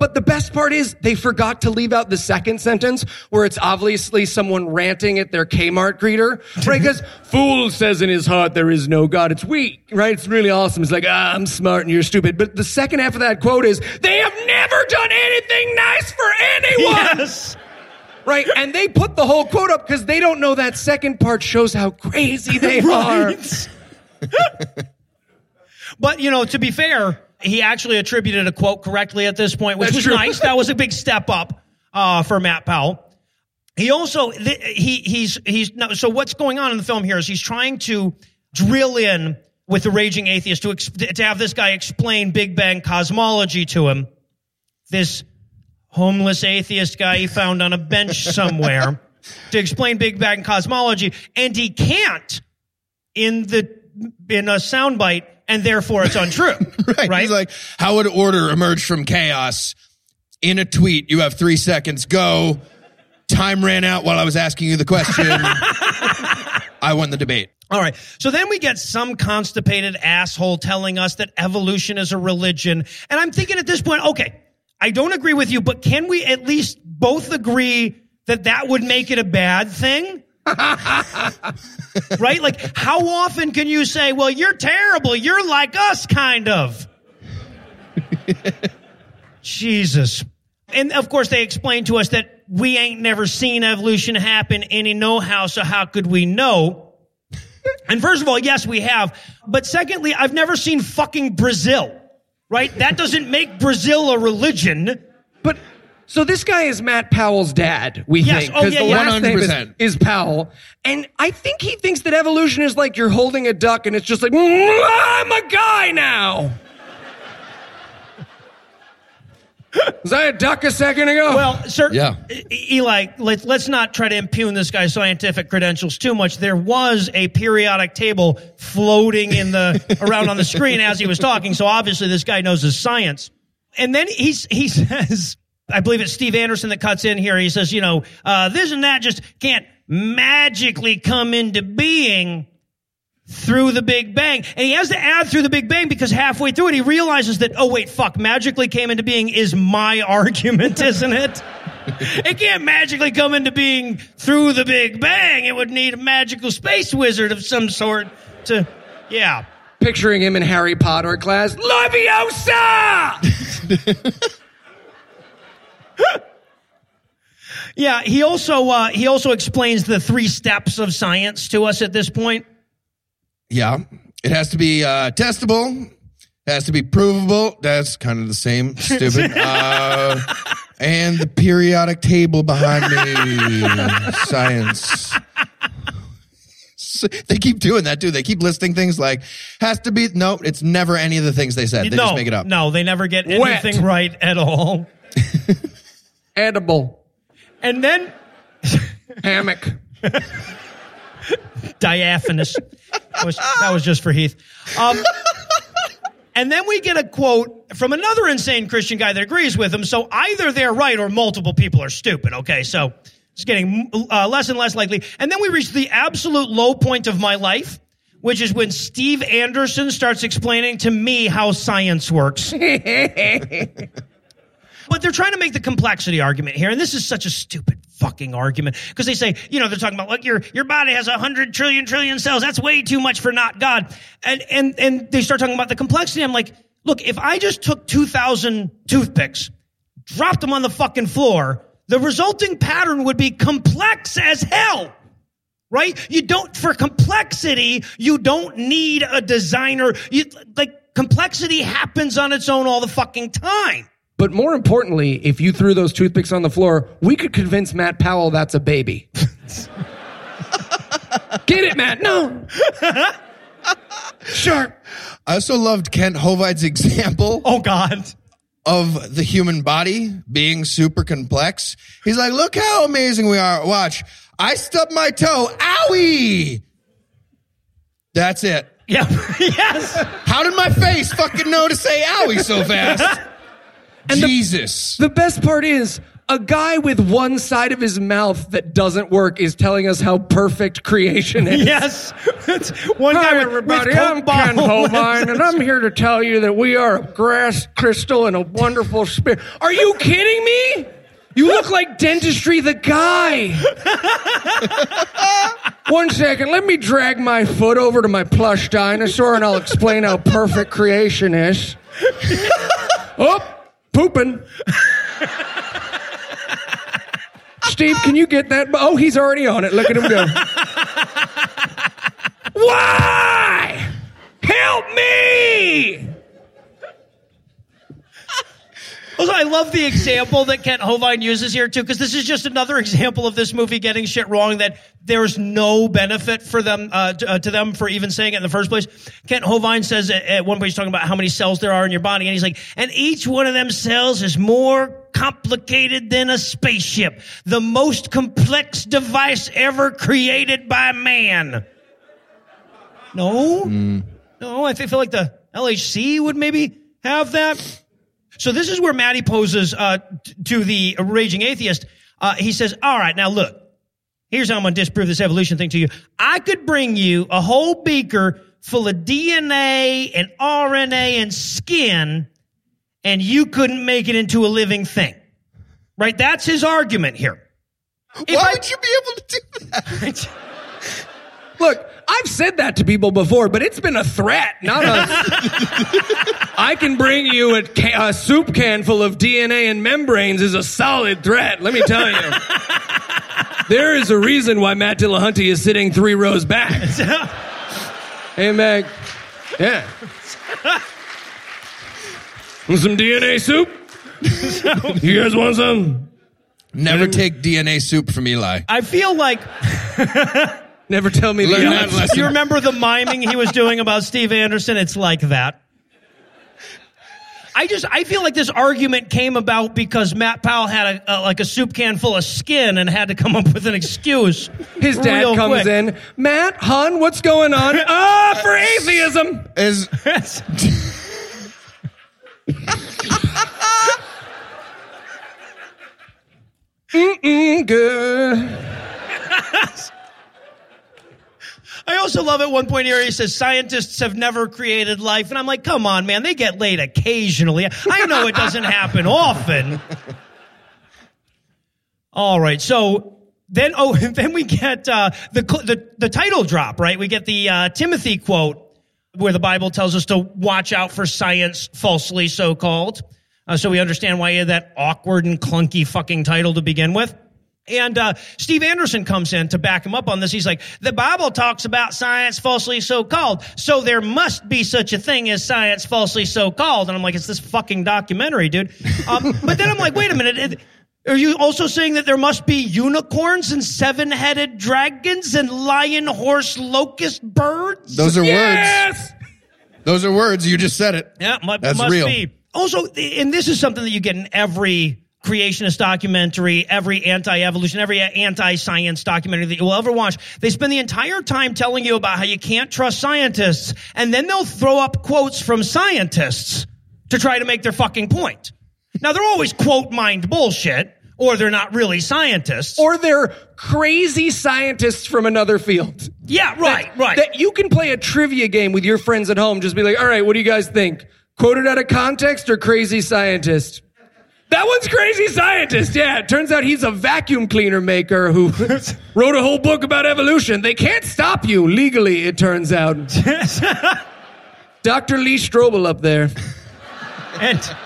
But the best part is they forgot to leave out the second sentence where it's obviously someone ranting at their Kmart greeter, right? Because fool says in his heart there is no God. It's weak, right? It's really awesome. It's like, ah, I'm smart and you're stupid. But the second half of that quote is, they have never done anything nice for anyone. Yes. Right? And they put the whole quote up because they don't know that second part shows how crazy they are. But you know, to be fair, he actually attributed a quote correctly at this point, which That's was true. nice. That was a big step up uh, for Matt Powell. He also th- he he's he's no, so what's going on in the film here is he's trying to drill in with the raging atheist to ex- to have this guy explain Big Bang cosmology to him. This homeless atheist guy he found on a bench somewhere to explain Big Bang cosmology, and he can't in the in a soundbite, and therefore it's untrue. right. right? He's like, how would order emerge from chaos? In a tweet, you have three seconds. Go. Time ran out while I was asking you the question. I won the debate. All right. So then we get some constipated asshole telling us that evolution is a religion. And I'm thinking at this point, okay, I don't agree with you, but can we at least both agree that that would make it a bad thing? right? Like, how often can you say, well, you're terrible. You're like us, kind of? Jesus. And of course, they explain to us that we ain't never seen evolution happen any no how, so how could we know? And first of all, yes, we have. But secondly, I've never seen fucking Brazil, right? That doesn't make Brazil a religion. But so this guy is Matt Powell's dad, we Yes. think. Oh, yeah, the yeah. last is, 100%. is Powell. And I think he thinks that evolution is like you're holding a duck and it's just like, "Mm, I'm a guy now. Was I a duck a second ago? Well, sir, Yeah. Eli, let, let's not try to impugn this guy's scientific credentials too much. There was a periodic table floating in the around on the screen as he was talking, so obviously this guy knows his science. And then he's he says, I believe it's Steve Anderson that cuts in here. He says, you know, uh, this and that just can't magically come into being through the Big Bang. And he has to add through the Big Bang because halfway through it, he realizes that, oh, wait, fuck, magically came into being is my argument, isn't it? it can't magically come into being through the Big Bang. It would need a magical space wizard of some sort to, yeah. Picturing him in Harry Potter class, Leviosa! Yeah, he also, uh, he also explains the three steps of science to us at this point. Yeah. It has to be uh, testable, Has to be provable. That's kind of the same. Stupid. uh, and the periodic table behind me. Science. So They keep doing that too. They keep listing things like has to be. No, it's never any of the things they said. They no, just make it up. No, they never get Wet. anything right at all. Edible. And then Hammock. diaphanous. That was, that was just for Heath. Um, and then we get a quote from another insane Christian guy that agrees with him. So either they're right or multiple people are stupid. Okay, so it's getting uh, less and less likely. And then we reach the absolute low point of my life, which is when Steve Anderson starts explaining to me how science works. But they're trying to make the complexity argument here, and this is such a stupid fucking argument because they say, you know, they're talking about look, your your body has a hundred trillion trillion cells. That's way too much for not God, and and and they start talking about the complexity. I'm like, look, if I just took two thousand toothpicks, dropped them on the fucking floor, the resulting pattern would be complex as hell. Right? You don't, for complexity, you don't need a designer. You, like, complexity happens on its own all the fucking time. But more importantly, if you threw those toothpicks on the floor, we could convince Matt Powell that's a baby. Get it, Matt? No. Sharp. I also loved Kent Hovind's example Oh God. of the human body being super complex. He's like, look how amazing we are. Watch. I stubbed my toe. Owie. That's it. Yeah. yes. How did my face fucking know to say owie so fast? Jesus. The best part is a guy with one side of his mouth that doesn't work is telling us how perfect creation is. Yes. It's one guy with- everybody. with I'm Ken Holbein, and I'm here to tell you that we are a grass crystal and a wonderful spirit. Are you kidding me? You look like Dentistry the guy. One second, let me drag my foot over to my plush dinosaur and I'll explain how perfect creation is. Oh, pooping. Steve, can you get that? Oh, he's already on it. Look at him go. Why? Help me! Also, I love the example that Kent Hovind uses here too, because this is just another example of this movie getting shit wrong. That there's no benefit for them uh, to, uh, to them for even saying it in the first place. Kent Hovind says at, at one point he's talking about how many cells there are in your body, and he's like, and each one of them cells is more complicated than a spaceship, the most complex device ever created by man. No, no, I feel like the LHC would maybe have that. So this is where Maddie poses uh, t- to the raging atheist. Uh, he says, "All right, now look. Here's how I'm going to disprove this evolution thing to you. I could bring you a whole beaker full of DNA and RNA and skin, and you couldn't make it into a living thing. Right? That's his argument here. If Why I- would you be able to do that? Look, I've said that to people before, but it's been a threat, not a. I can bring you a, ca- a soup can full of DNA and membranes is a solid threat. Let me tell you. there is a reason why Matt Dillahunty is sitting three rows back. hey, Meg. Yeah. Want some DNA soup? you guys want some? Never take DNA soup from Eli. I feel like Never tell me the Learn that lesson. you remember the miming he was doing about Steve Anderson. It's like that. I just I feel like this argument came about because Matt Powell had a, a like a soup can full of skin and had to come up with an excuse. His dad real comes quick. in. Matt, hun, what's going on? Ah, for atheism. Is Mm, good. I also love at one point here he says scientists have never created life, and I'm like, come on, man, they get laid occasionally. I know it doesn't happen often. All right, so then oh, then we get uh, the the the title drop, right? We get the uh, Timothy quote where the Bible tells us to watch out for science, falsely so called. Uh, so we understand why he had that awkward and clunky fucking title to begin with. And uh, Steve Anderson comes in to back him up on this. He's like, the Bible talks about science falsely so called, so there must be such a thing as science falsely so called. And I'm like, it's this fucking documentary, dude. Um, but then I'm like, wait a minute. it- are you also saying that there must be unicorns and seven headed dragons and lion, horse, locust birds? Those are words. Yes! Those are words. You just said it. Yeah, mu- That's must real. be. Also, and this is something that you get in every creationist documentary, every anti-evolution, every anti-science documentary that you'll ever watch. They spend the entire time telling you about how you can't trust scientists, and then they'll throw up quotes from scientists to try to make their fucking point. Now, they're always quote mined bullshit, or they're not really scientists. Or they're crazy scientists from another field. yeah, right, right. That you can play a trivia game with your friends at home. Just be like, all right, what do you guys think? Quoted out of context or crazy scientist? That one's crazy scientist. Yeah, it turns out he's a vacuum cleaner maker who wrote a whole book about evolution. They can't stop you legally, it turns out. Dr. Lee Strobel up there. And,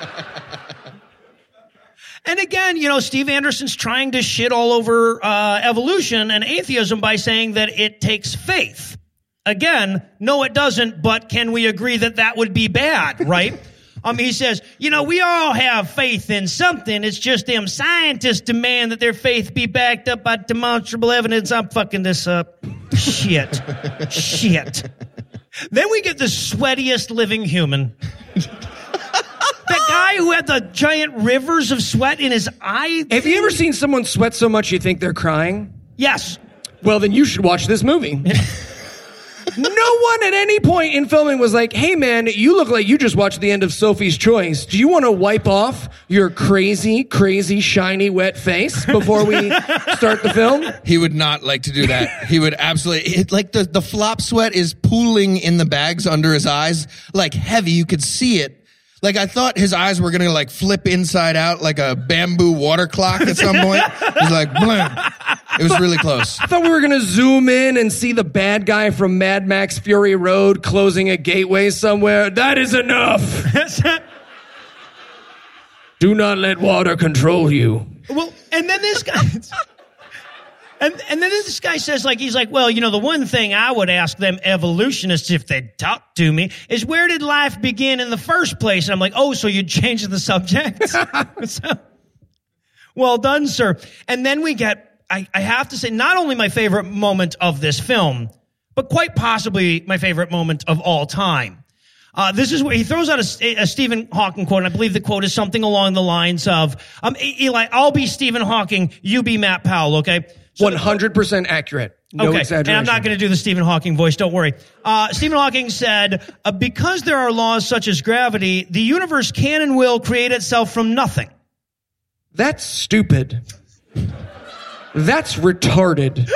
and again, you know, Steve Anderson's trying to shit all over uh, evolution and atheism by saying that it takes faith. Again, no, it doesn't, but can we agree that that would be bad, right? Um, he says, you know, we all have faith in something. It's just them scientists demand that their faith be backed up by demonstrable evidence. I'm fucking this up. Shit. Shit. Then we get the sweatiest living human. the guy who had the giant rivers of sweat in his eye. Have you ever seen someone sweat so much you think they're crying? Yes. Well, then you should watch this movie. no one at any point in filming was like, hey man, you look like you just watched the end of Sophie's Choice. Do you want to wipe off your crazy, crazy, shiny, wet face before we start the film? He would not like to do that. He would absolutely it, like the the flop sweat is pooling in the bags under his eyes, like heavy. You could see it. Like I thought his eyes were gonna like flip inside out like a bamboo water clock at some point. He's like, blam. It was really close. I thought we were going to zoom in and see the bad guy from Mad Max Fury Road closing a gateway somewhere. That is enough. Do not let water control you. well, and then this guy. And, and then this guy says, like, he's like, well, you know, the one thing I would ask them evolutionists if they'd talk to me is where did life begin in the first place? And I'm like, oh, so you changed the subject? So- well done, sir. And then we get, I, I have to say, not only my favorite moment of this film, but quite possibly my favorite moment of all time. Uh, this is where he throws out a, a Stephen Hawking quote, and I believe the quote is something along the lines of, um, Eli, I'll be Stephen Hawking, you be Matt Powell, okay? So- 100% accurate. No okay, exaggeration. and I'm not going to do the Stephen Hawking voice. Don't worry. Uh, Stephen Hawking said, uh, "Because there are laws such as gravity, the universe can and will create itself from nothing." That's stupid. That's retarded.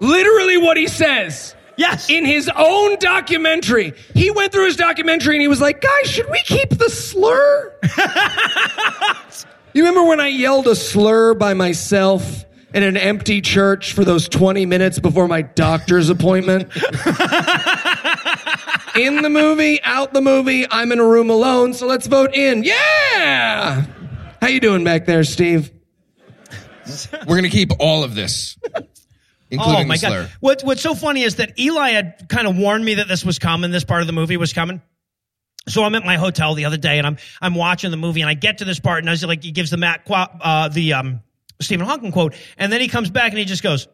Literally what he says. Yes. In his own documentary. He went through his documentary and he was like, guys, should we keep the slur? you remember when I yelled a slur by myself in an empty church for those 20 minutes before my doctor's appointment? in the movie, out the movie, I'm in a room alone, so let's vote in. Yeah! How you doing back there, Steve? We're gonna keep all of this, including oh my the slur. god! What, what's so funny is that Eli had kind of warned me that this was coming. This part of the movie was coming. So I'm at my hotel the other day and I'm I'm watching the movie and I get to this part and I was like he gives the Matt Qua- uh, the um, Stephen Hawking quote and then he comes back and he just goes,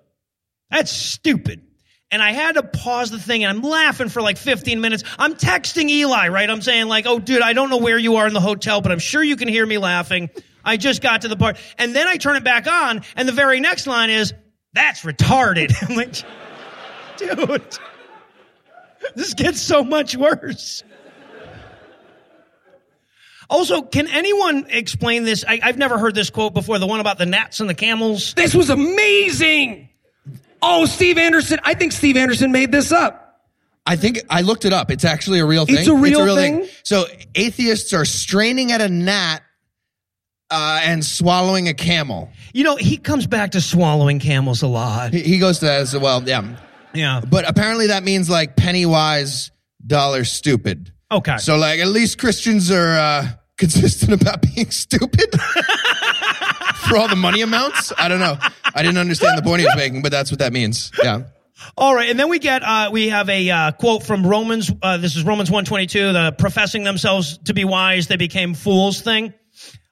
"That's stupid." And I had to pause the thing and I'm laughing for like 15 minutes. I'm texting Eli, right? I'm saying like, "Oh, dude, I don't know where you are in the hotel, but I'm sure you can hear me laughing." I just got to the part and then I turn it back on and the very next line is, "That's retarded." I'm like, dude, this gets so much worse. Also, can anyone explain this? I, I've never heard this quote before. The one about the gnats and the camels. This was amazing. Oh, Steve Anderson. I think Steve Anderson made this up. I think I looked it up. It's actually a real thing. It's a real thing? So atheists are straining at a gnat uh, and swallowing a camel. You know, he comes back to swallowing camels a lot. He, he goes to that as well. Yeah, Yeah. but apparently that means like penny wise, dollar stupid. Okay. So like at least Christians are uh, consistent about being stupid. for all the money amounts. I don't know. I didn't understand the point he was making, but that's what that means. Yeah. All right, and then we get uh, we have a uh, quote from Romans. Uh, this is Romans one twenty two. The professing themselves to be wise, they became fools thing,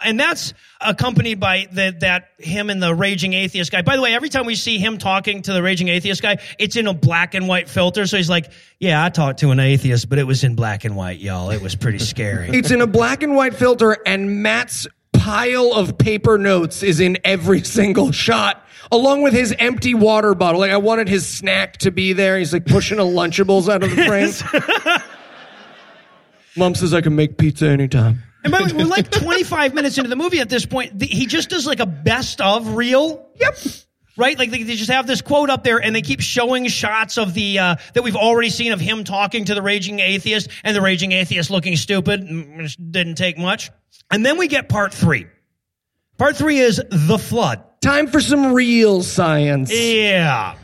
and that's accompanied by the, that him and the raging atheist guy. By the way, every time we see him talking to the raging atheist guy, it's in a black and white filter. So he's like, "Yeah, I talked to an atheist, but it was in black and white, y'all. It was pretty scary." It's in a black and white filter, and Matt's pile of paper notes is in every single shot, along with his empty water bottle. Like I wanted his snack to be there. He's like pushing a Lunchables out of the frame. Mom says I can make pizza anytime. And by the way, we're like 25 minutes into the movie at this point. The- He just does like a best of reel. Yep. Right? Like they, they just have this quote up there and they keep showing shots of the, uh, that we've already seen of him talking to the raging atheist and the raging atheist looking stupid. Mm, which Didn't take much. And then we get part three. Part three is the flood. Time for some real science. Yeah.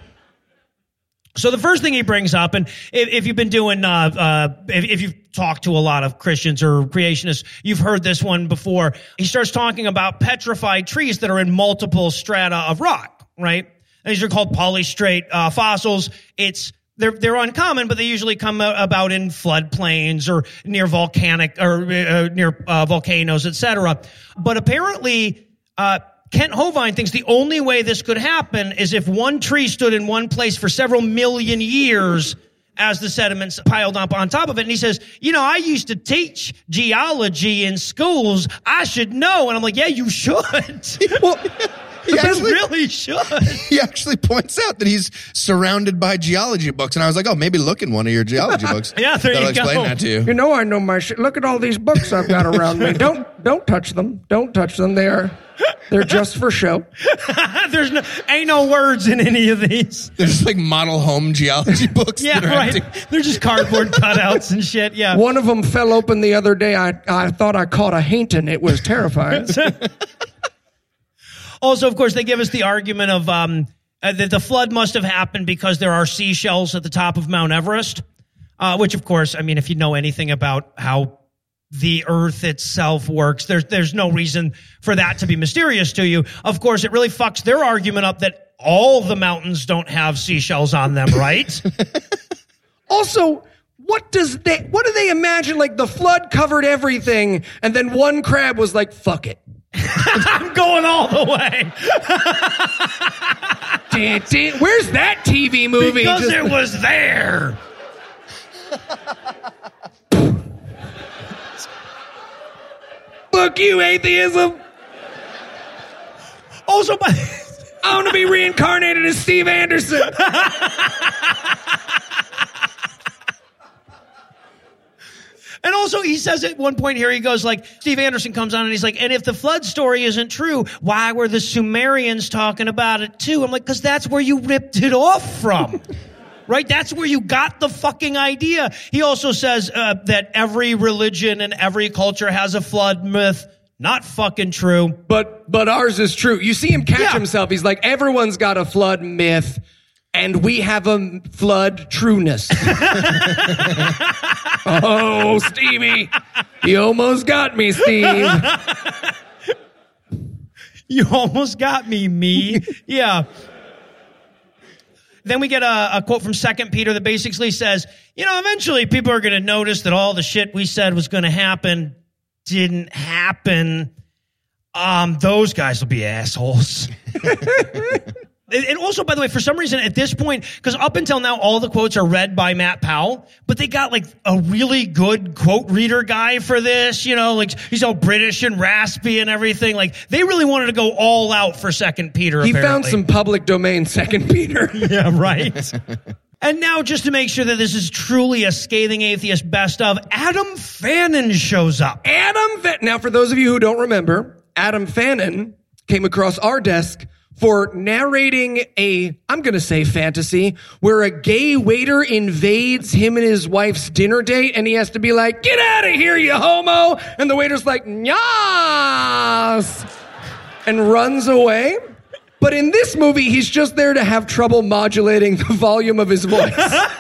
So the first thing he brings up, and if, if you've been doing, uh, uh, if, if you've talked to a lot of Christians or creationists, you've heard this one before. He starts talking about petrified trees that are in multiple strata of rock, right? And these are called polystrate uh, fossils. It's they're they're uncommon, but they usually come about in floodplains or near volcanic or uh, near uh, volcanoes, etc. But apparently, uh, Kent Hovind thinks the only way this could happen is if one tree stood in one place for several million years as the sediments piled up on top of it. And he says, you know, I used to teach geology in schools. I should know. And I'm like, yeah, you should. Well, he you actually, really should. he actually points out that he's surrounded by geology books, and I was like, oh, maybe look in one of your geology books. Yeah, there That'll you go. explain that to you. You know I know my shit. Look at all these books I've got around me. Don't don't touch them. Don't touch them. They are they're just for show. There's no, ain't no words in any of these. There's like model home geology books. Yeah, that are right. empty. They're just cardboard cutouts and shit. Yeah. One of them fell open the other day. I I thought I caught a Hainton. It was terrifying. Also, of course, they give us the argument of um, uh, that the flood must have happened because there are seashells at the top of Mount Everest, uh, which, of course, I mean, if you know anything about how the earth itself works, there's there's no reason for that to be mysterious to you. Of course, it really fucks their argument up that all the mountains don't have seashells on them, right? Also, what does they what do they imagine? Like the flood covered everything, and then one crab was like, fuck it. I'm going all the way Dun, dun. Where's that TV movie? because Just- it was there. Fuck you, atheism. Also, by I want to be reincarnated as Steve Anderson. And also, he says at one point here, he goes like, Steve Anderson comes on and he's like, and if the flood story isn't true, why were the Sumerians talking about it too? I'm like, because that's where you ripped it off from. Right? That's where you got the fucking idea. He also says uh, that every religion and every culture has a flood myth. Not fucking true. But but ours is true. You see him catch Yeah. himself. He's like, everyone's got a flood myth, and we have a flood trueness. oh, Stevie, you almost got me, Steve. You almost got me, me. yeah. Then we get a, a quote from Second Peter that basically says, you know, eventually people are going to notice that all the shit we said was going to happen didn't happen. Um, those guys will be assholes. And also, by the way, for some reason at this point, because up until now, all the quotes are read by Matt Powell, but they got like a really good quote reader guy for this, you know, like he's all British and raspy and everything. Like they really wanted to go all out for Second Peter. He apparently. found some public domain second Peter. Yeah, right. and now, just to make sure that this is truly a scathing atheist best of, Adam Fannin shows up. Adam Fannin. Now, for those of you who don't remember, Adam Fannin came across our desk for narrating a, I'm going to say fantasy, where a gay waiter invades him and his wife's dinner date and he has to be like, get out of here, you homo. And the waiter's like, yas, and runs away. But in this movie, he's just there to have trouble modulating the volume of his voice.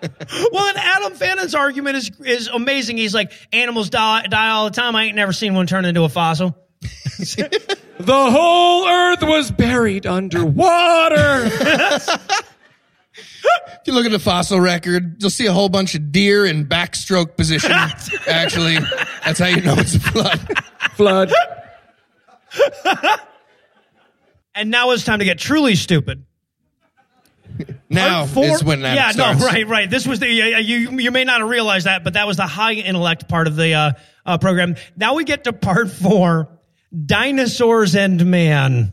Well, and Adam Fannin's argument is is amazing. He's like, animals die, die all the time. I ain't never seen one turn into a fossil. The whole earth was buried underwater. If you look at the fossil record, you'll see a whole bunch of deer in backstroke position. Actually, that's how you know it's a flood. Flood. And now it's time to get truly stupid. Now Part four- is when that yeah, starts. no, right, right. This was the uh, you. You may not have realized that, but that was the high intellect part of the uh, uh, program. Now we get to part four: dinosaurs and man.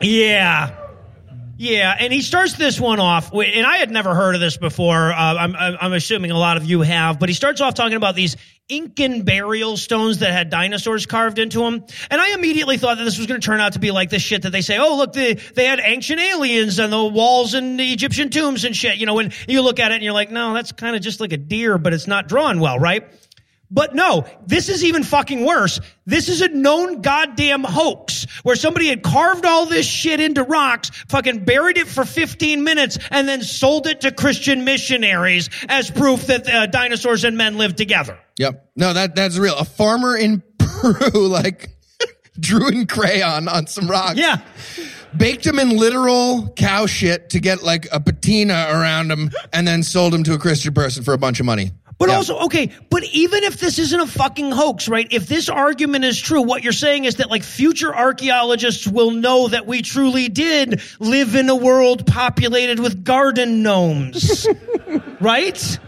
Yeah. Yeah, and he starts this one off, and I had never heard of this before. Uh, I'm, I'm assuming a lot of you have, but he starts off talking about these Incan burial stones that had dinosaurs carved into them, and I immediately thought that this was going to turn out to be like this shit that they say, oh look, they they had ancient aliens on the walls and the Egyptian tombs and shit. You know, when you look at it and you're like, no, that's kind of just like a deer, but it's not drawn well, right? But no, this is even fucking worse. This is a known goddamn hoax where somebody had carved all this shit into rocks, fucking buried it for 15 minutes, and then sold it to Christian missionaries as proof that uh, dinosaurs and men lived together. Yep. No, that that's real. A farmer in Peru like drew in crayon on some rocks. Yeah. Baked them in literal cow shit to get like a patina around them, and then sold them to a Christian person for a bunch of money. But Yeah. also, okay, but even if this isn't a fucking hoax, right? If this argument is true, what you're saying is that like future archaeologists will know that we truly did live in a world populated with garden gnomes. right?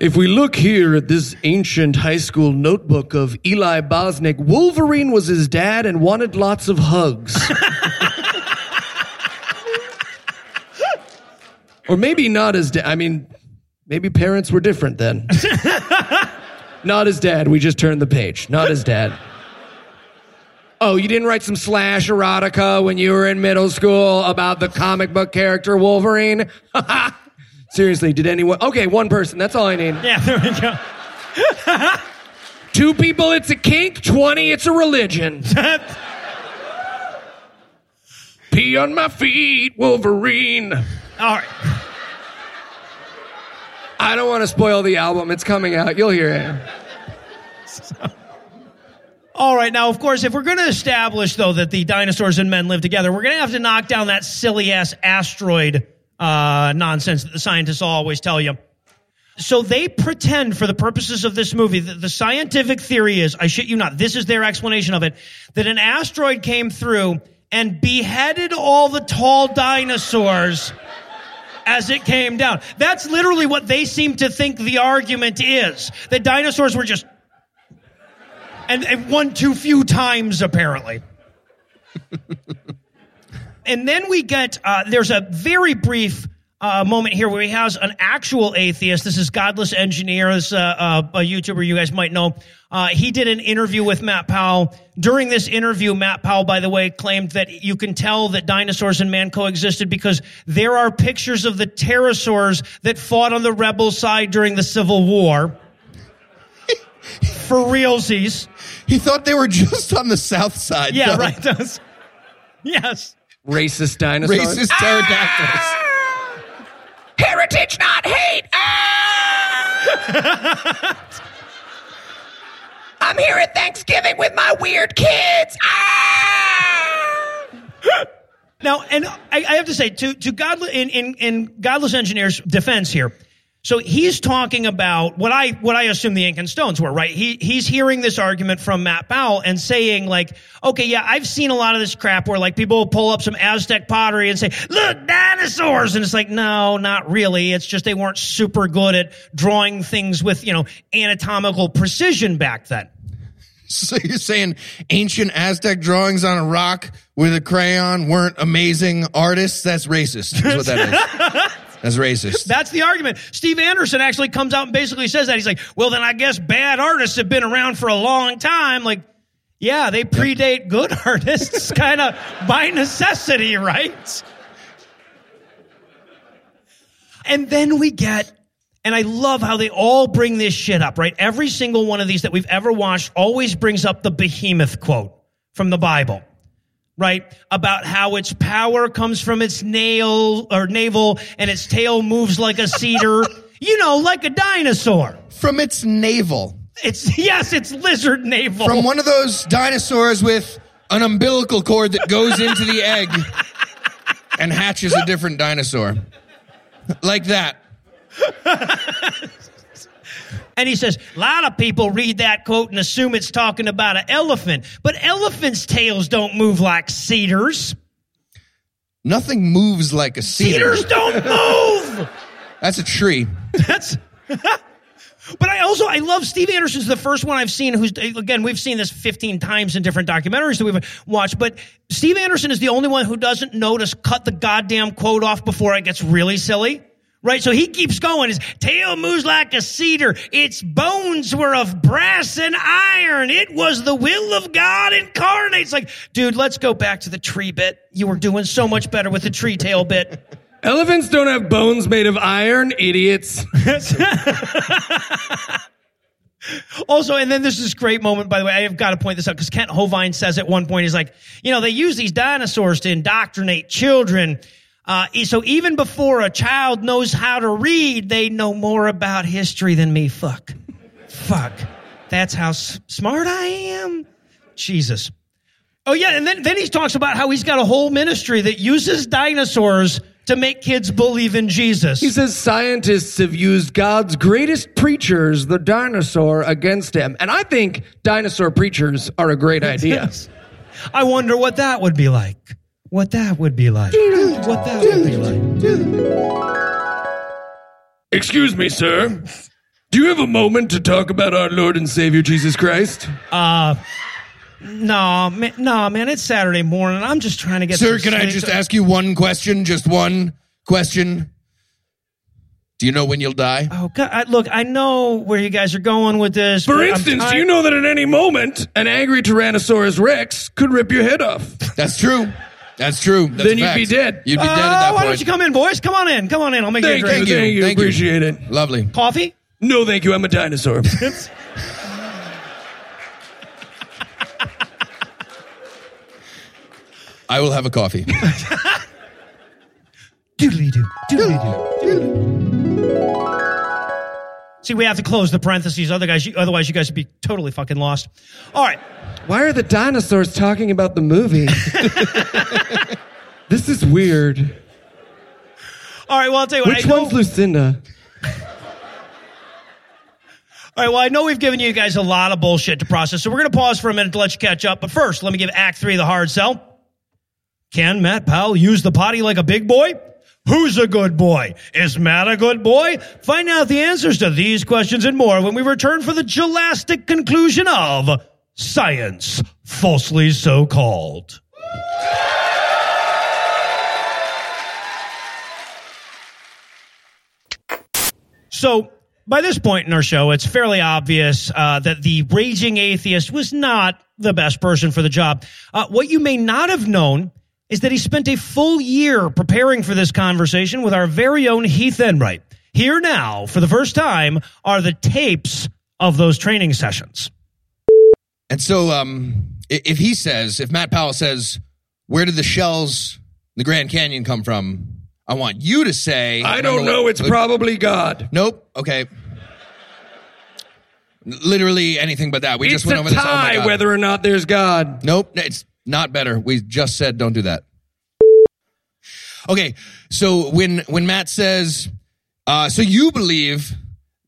If we look here at this ancient high school notebook of Eli Bosnick, Wolverine was his dad and wanted lots of hugs. or maybe not his dad. I mean, maybe parents were different then. not his dad. We just turned the page. Not his dad. Oh, you didn't write some slash erotica when you were in middle school about the comic book character Wolverine? Seriously, did anyone? Okay, one person. That's all I need. Yeah, there we go. Two people, it's a kink. 20, it's a religion. Pee on my feet, Wolverine. All right. I don't want to spoil the album. It's coming out. You'll hear it. All right. Now, of course, if we're going to establish, though, that the dinosaurs and men live together, we're going to have to knock down that silly ass asteroid uh, nonsense that the scientists always tell you. So they pretend, for the purposes of this movie, that the scientific theory is, I shit you not, this is their explanation of it, that an asteroid came through and beheaded all the tall dinosaurs as it came down. That's literally what they seem to think the argument is. That dinosaurs were just and, and one too few times apparently. and then we get uh, there's a very brief uh, moment here where he has an actual atheist. This is Godless Engineer, this uh, uh, a YouTuber you guys might know. Uh, he did an interview with Matt Powell. During this interview, Matt Powell, by the way, claimed that you can tell that dinosaurs and man coexisted because there are pictures of the pterosaurs that fought on the rebel side during the Civil War. For realsies. He thought they were just on the south side. Yeah, though. right. Yes. Racist dinosaurs. Racist pterodactyls. Heritage, not hate. Ah! I'm here at Thanksgiving with my weird kids. Ah! Now, and I, I have to say, to to godless in, in in godless engineers' defense here, so he's talking about what I what I assume the Incan stones were, right? He he's hearing this argument from Matt Powell and saying like, okay, yeah, I've seen a lot of this crap where like people will pull up some Aztec pottery and say, look, dinosaurs, and it's like, no, not really. It's just they weren't super good at drawing things with you know anatomical precision back then. So you're saying ancient Aztec drawings on a rock with a crayon weren't amazing artists? That's racist. Is what that is. That's racist. That's the argument. Steve Anderson actually comes out and basically says that. He's like, well, then I guess bad artists have been around for a long time. Like, yeah, they predate good artists kind of by necessity, right? And then we get, and I love how they all bring this shit up, right? Every single one of these that we've ever watched always brings up the behemoth quote from the Bible right? About how its power comes from its nail or navel and its tail moves like a cedar, you know, like a dinosaur. From its navel. It's yes, it's lizard navel. From one of those dinosaurs with an umbilical cord that goes into the egg and hatches a different dinosaur. Like that. And he says, a lot of people read that quote and assume it's talking about an elephant, but elephants' tails don't move like cedars. Nothing moves like a cedar. Cedars don't move. That's a tree. That's. But I also I love Steve Anderson's the first one I've seen who's again we've seen this 15 times in different documentaries that we've watched but Steve Anderson is the only one who doesn't notice cut the goddamn quote off before it gets really silly. Right, so he keeps going. His tail moves like a cedar. Its bones were of brass and iron. It was the will of God incarnate. It's like, dude, let's go back to the tree bit. You were doing so much better with the tree tail bit. Elephants don't have bones made of iron, idiots. Also, and then there's this great moment, by the way, I have got to point this out because Kent Hovind says at one point, he's like, you know, they use these dinosaurs to indoctrinate children. Uh, so even before a child knows how to read, they know more about history than me. Fuck. Fuck. That's how s- smart I am. Jesus. Oh yeah, and then, then he talks about how he's got a whole ministry that uses dinosaurs to make kids believe in Jesus. He says scientists have used God's greatest preachers, the dinosaur, against him. And I think dinosaur preachers are a great idea. I wonder what that would be like. What that would be like. What that would be like. Excuse me, sir. Do you have a moment to talk about our Lord and Savior Jesus Christ? Uh, no, man, no, man, it's Saturday morning. I'm just trying to get. Sir, some can I sleep. just ask you one question? Just one question. Do you know when you'll die? Oh God! I, look, I know where you guys are going with this. For instance, do you know that at any moment, an angry Tyrannosaurus Rex could rip your head off? That's true. That's true. That's Then you'd be dead. You'd be dead at ah, that why point. don't you come in, boys? Come on in. Come on in. I'll make Thank you a drink. you, thank you, Thank you. appreciate it. Lovely. Coffee? No, thank you, I'm a dinosaur. I will have a coffee. Doodly doo. Doodly doo. See, we have to close the parentheses. Other guys, you- otherwise, you guys would be totally fucking lost. All right. Why are the dinosaurs talking about the movie? this is weird. All right. Well, I'll tell you what. Which I know, one's Lucinda? All right, well, I know we've given you guys a lot of bullshit to process, so we're going to pause for a minute to let you catch up. But first, let me give Act Three the hard sell. Can Matt Powell use the potty like a big boy? Who's a good boy? Is Matt a good boy? Find out the answers to these questions and more when we return for the gelastic conclusion of Science, falsely so called. So, by this point in our show, it's fairly obvious uh, that the raging atheist was not the best person for the job. Uh, what you may not have known is that he spent a full year preparing for this conversation with our very own Heath Enright. Here now, for the first time, are the tapes of those training sessions. And so, um, if he says, if Matt Powell says, where did the shells in the Grand Canyon come from? I want you to say, I don't remember know. what- It's probably God. Nope. Okay. Literally anything but that. We It's just went a over this. Oh my tie God. whether or not there's God. Nope, it's not better. We just said don't do that. Okay, so when when Matt says, uh, so you believe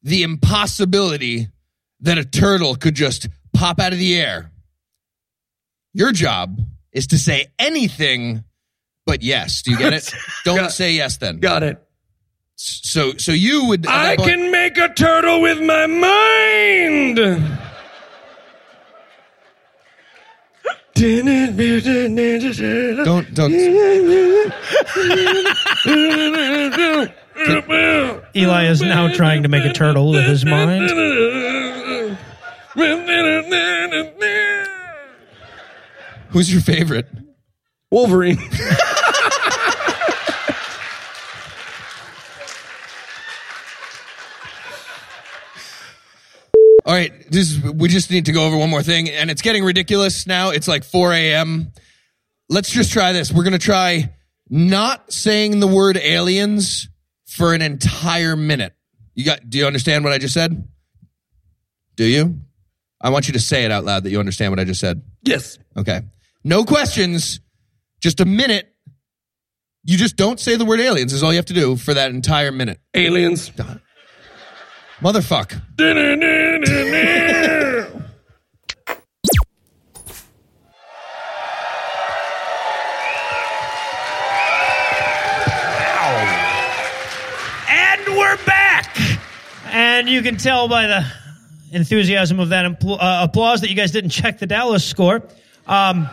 the impossibility that a turtle could just pop out of the air. Your job is to say anything but yes. Do you get it? Don't Got- say yes then. Got it. So so you would. I point- can make a turtle with my mind. Don't don't. Eli is now trying to make a turtle with his mind. Who's your favorite? Wolverine. All right, this we just need to go over one more thing, and it's getting ridiculous now. It's like 4 a.m. Let's just try this. We're gonna try not saying the word aliens for an entire minute. You got? Do you understand what I just said? Do you? I want you to say it out loud that you understand what I just said. Yes. Okay. No questions. Just a minute. You just don't say the word aliens is all you have to do for that entire minute. Aliens. Motherfuck. And we're back. And you can tell by the enthusiasm of that impl- uh, applause that you guys didn't check the Dallas score. Um,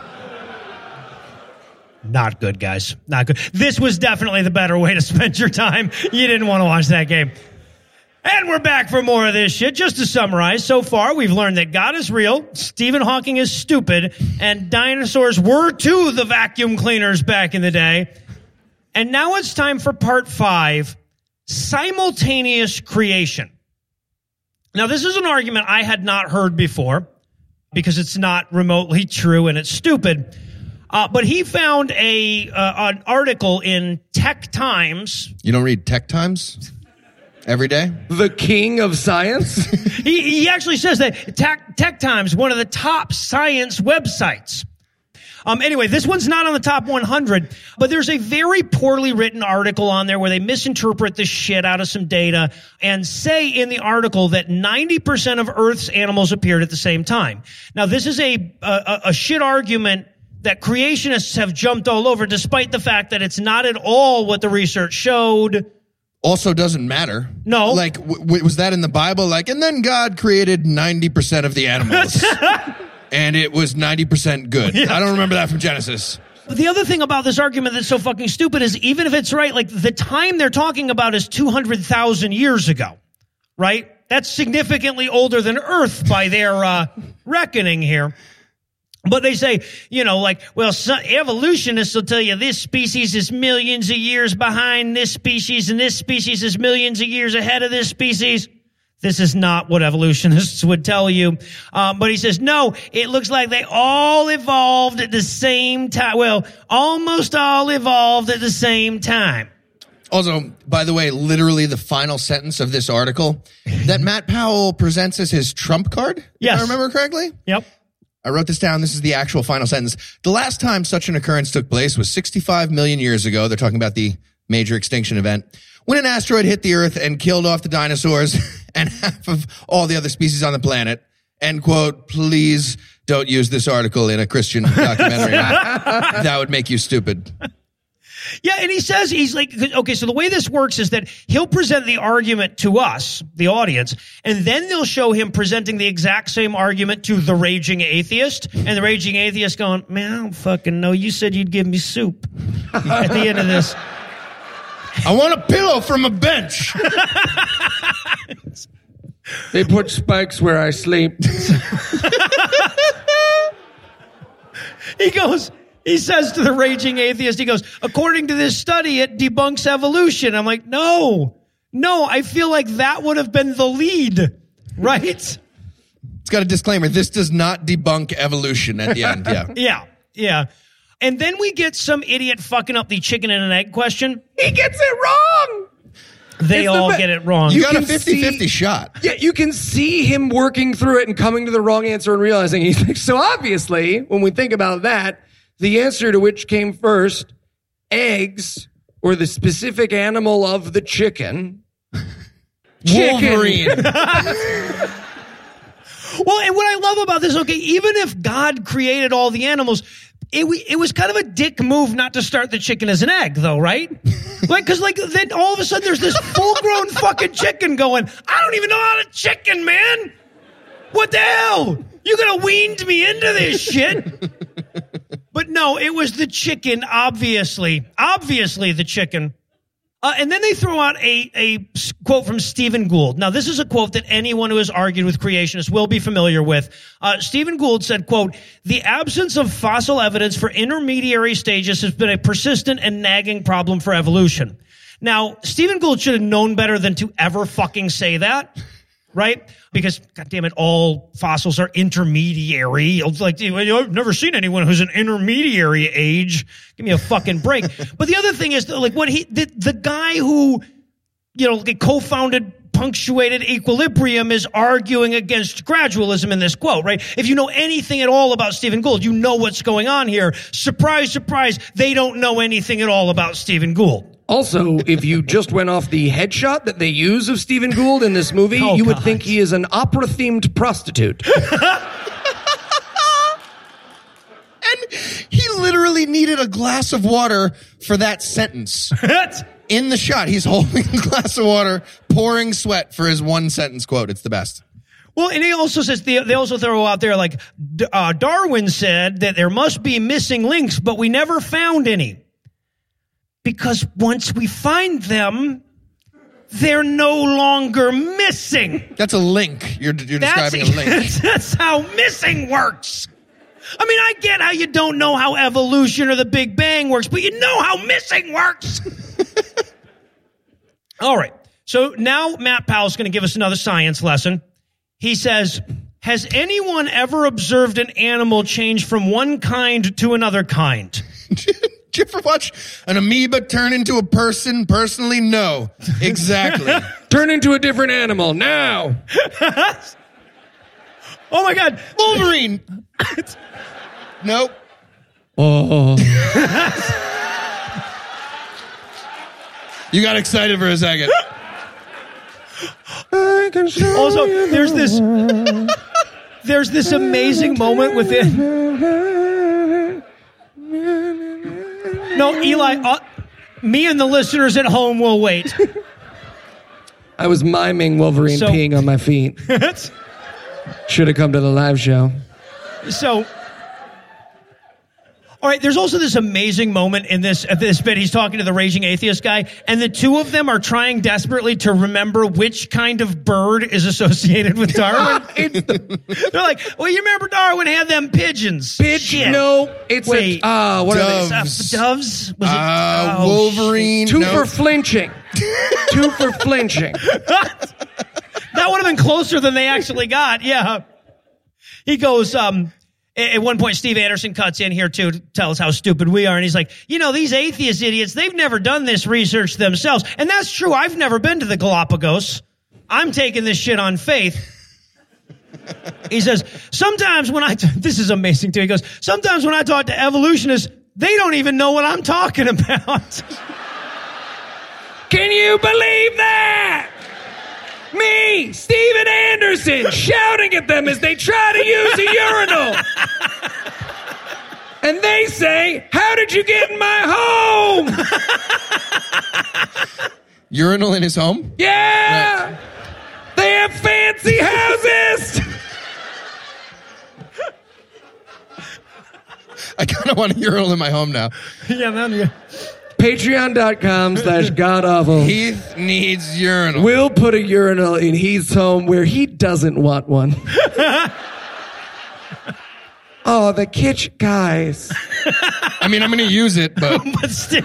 not good, guys. Not good. This was definitely the better way to spend your time. You didn't want to watch that game. And we're back for more of this shit. Just to summarize, so far we've learned that God is real, Stephen Hawking is stupid, and dinosaurs were too the vacuum cleaners back in the day. And now it's time for part five simultaneous creation. Now, this is an argument I had not heard before because it's not remotely true and it's stupid. Uh, but he found a uh, an article in Tech Times. You don't read Tech Times every day? The king of science? He, he actually says that Tech, Tech Times, one of the top science websites. Um, anyway, this one's not on the top 100, but there's a very poorly written article on there where they misinterpret the shit out of some data and say in the article that 90% of Earth's animals appeared at the same time. Now, this is a, a, a shit argument that creationists have jumped all over despite the fact that it's not at all what the research showed. Also doesn't matter. No. Like, w- w- was that in the Bible? Like, and then God created 90% of the animals. and it was 90% good. I don't remember that from Genesis. The other thing about this argument that's so fucking stupid is even if it's right, like the time they're talking about is 200,000 years ago, right? That's significantly older than Earth by their uh, reckoning here. But they say, you know, like, well, evolutionists will tell you this species is millions of years behind this species and this species is millions of years ahead of this species. This is not what evolutionists would tell you. Um, but he says, no, it looks like they all evolved at the same time. Well, almost all evolved at the same time. Also, by the way, literally the final sentence of this article that Matt Powell presents as his trump card. if Yes. I remember correctly. Yep. I wrote this down. This is the actual final sentence. The last time such an occurrence took place was 65 million years ago. They're talking about the major extinction event when an asteroid hit the earth and killed off the dinosaurs and half of all the other species on the planet. End quote. Please don't use this article in a Christian documentary. that would make you stupid. Yeah, and he says he's like, okay, so the way this works is that he'll present the argument to us, the audience, and then they'll show him presenting the exact same argument to the raging atheist, and the raging atheist going, man, I don't fucking know. You said you'd give me soup at the end of this. I want a pillow from a bench. they put spikes where I sleep. He goes, he says to the raging atheist, he goes, according to this study, it debunks evolution. I'm like, no, no, I feel like that would have been the lead, right? It's got a disclaimer. This does not debunk evolution at the end. Yeah. Yeah, yeah. And then we get some idiot fucking up the chicken and an egg question. he gets it wrong. They It's the all be- get it wrong. You, You got a can 50 50 shot. Yeah, you can see him working through it and coming to the wrong answer and realizing he's like, so obviously, when we think about that, the answer to which came first, eggs or the specific animal of the chicken. Chicken. Wolverine. Well, and what I love about this, okay, even if God created all the animals, it, it was kind of a dick move not to start the chicken as an egg, though, right? like, cause like, then all of a sudden there's this full grown fucking chicken going, I don't even know how to chicken, man. What the hell? You gonna weaned me into this shit? But no, it was the chicken, obviously. Obviously the chicken. Uh, and then they throw out a, a quote from Stephen Gould. Now, this is a quote that anyone who has argued with creationists will be familiar with. Uh, Stephen Gould said, quote, the absence of fossil evidence for intermediary stages has been a persistent and nagging problem for evolution. Now, Stephen Gould should have known better than to ever fucking say that. Right? Because, God damn it, all fossils are intermediary. It's like, I've never seen anyone who's an intermediary age. Give me a fucking break. but the other thing is, like, what he, the, the guy who, you know, like, co-founded punctuated equilibrium is arguing against gradualism in this quote, right? If you know anything at all about Stephen Gould, you know what's going on here. Surprise, surprise, they don't know anything at all about Stephen Gould. Also, if you just went off the headshot that they use of Stephen Gould in this movie, Oh, you would God. think he is an opera themed prostitute. And he literally needed a glass of water for that sentence. In the shot, he's holding a glass of water, pouring sweat for his one sentence quote. It's the best. Well, and he also says they, they also throw out there like uh, Darwin said that there must be missing links, but we never found any because once we find them, they're no longer missing. That's a link. You're, you're That's, describing a link. that's how missing works. I mean, I get how you don't know how evolution or the Big Bang works, but you know how missing works. All right. So now Matt Powell's going to give us another science lesson. He says, Has anyone ever observed an animal change from one kind to another kind? Did you ever watch an amoeba turn into a person? Personally, no. Exactly. Turn into a different animal now. Oh my God. Wolverine. nope. Oh. You got excited for a second. I can show Also, you the there's this. There's this amazing moment within. No, Eli, uh, me and the listeners at home will wait. I was miming Wolverine So- peeing on my feet. Should have come to the live show. so, all right. There's also this amazing moment in this at this bit. He's talking to the raging atheist guy, and the two of them are trying desperately to remember which kind of bird is associated with Darwin. They're like, "Well, you remember Darwin had them pigeons? Shit. No, it's Wait. a uh, what are they? Doves. Uh, doves? Was it Uh, oh, Wolverine. Two no. for flinching. Two for flinching. That would have been closer than they actually got. Yeah. He goes, um, at one point, Steve Anderson cuts in here too to tell us how stupid we are. And he's like, you know, these atheist idiots, they've never done this research themselves. And that's true. I've never been to the Galapagos. I'm taking this shit on faith. He says, sometimes when I, t- this is amazing too. He goes, sometimes when I talk to evolutionists, they don't even know what I'm talking about. Can you believe that? Me, Steven Anderson, shouting at them as they try to use a urinal. And they say, How did you get in my home? Urinal in his home? Yeah! They have fancy houses! I kind of want a urinal in my home now. yeah, man. Yeah. Patreon.com slash god awful. Heath needs urinal. We'll put a urinal in Heath's home where he doesn't want one. oh, the kitchen guys. I mean, I'm going to use it, but But still.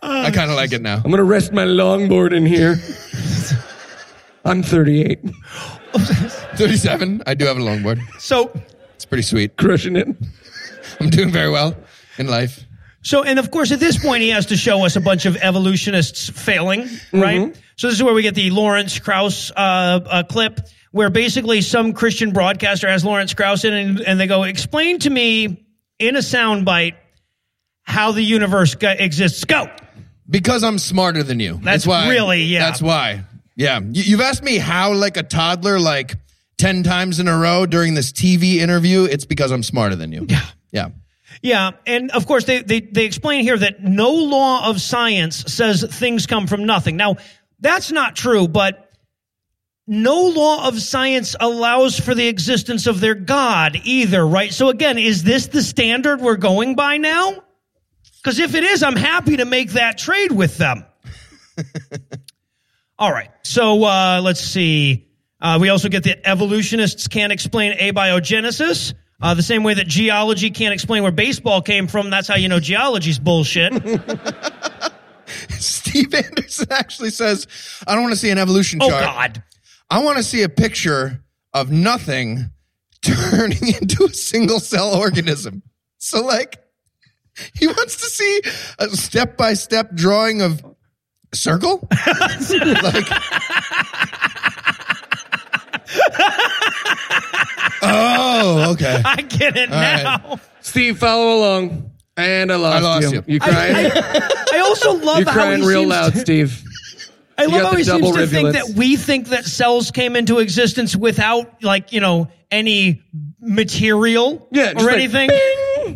I kind of like it now. I'm gonna rest my longboard in here. I'm 38, 37. I do have a longboard. So, It's pretty sweet. crushing it. I'm doing very well in life. So, and of course, at this point, he has to show us a bunch of evolutionists failing, right? So, this is where we get the Lawrence Krauss uh, uh, clip, where basically some Christian broadcaster has Lawrence Krauss in, and, and they go, "Explain to me in a soundbite how the universe go- exists." Go. Because I'm smarter than you. That's why. really- yeah. That's why. Yeah. You, you've asked me how, like a toddler, like 10 times in a row during this TV interview. It's because I'm smarter than you. Yeah. Yeah. Yeah, and of course they, they they explain here that no law of science says things come from nothing. Now, that's not true, but no law of science allows for the existence of their God either, right? So again, is this the standard we're going by now? Because if it is, I'm happy to make that trade with them. All right, so uh, let's see. Uh, we also get that evolutionists can't explain abiogenesis. Uh, the same way that geology can't explain where baseball came from. That's how you know geology's bullshit. Steve Anderson actually says, I don't want to see an evolution oh, chart. God. I want to see a picture of nothing turning into a single cell organism. So, like, he wants to see a step by step drawing of Circle? like. Oh, okay. I get it right. now. Steve, follow along. And I lost, lost you. You crying? I also love how You're how crying he real seems loud, to- Steve. I You love got how the he seems double to think that we think that cells came into existence without, like, you know, any material Yeah, or like, anything.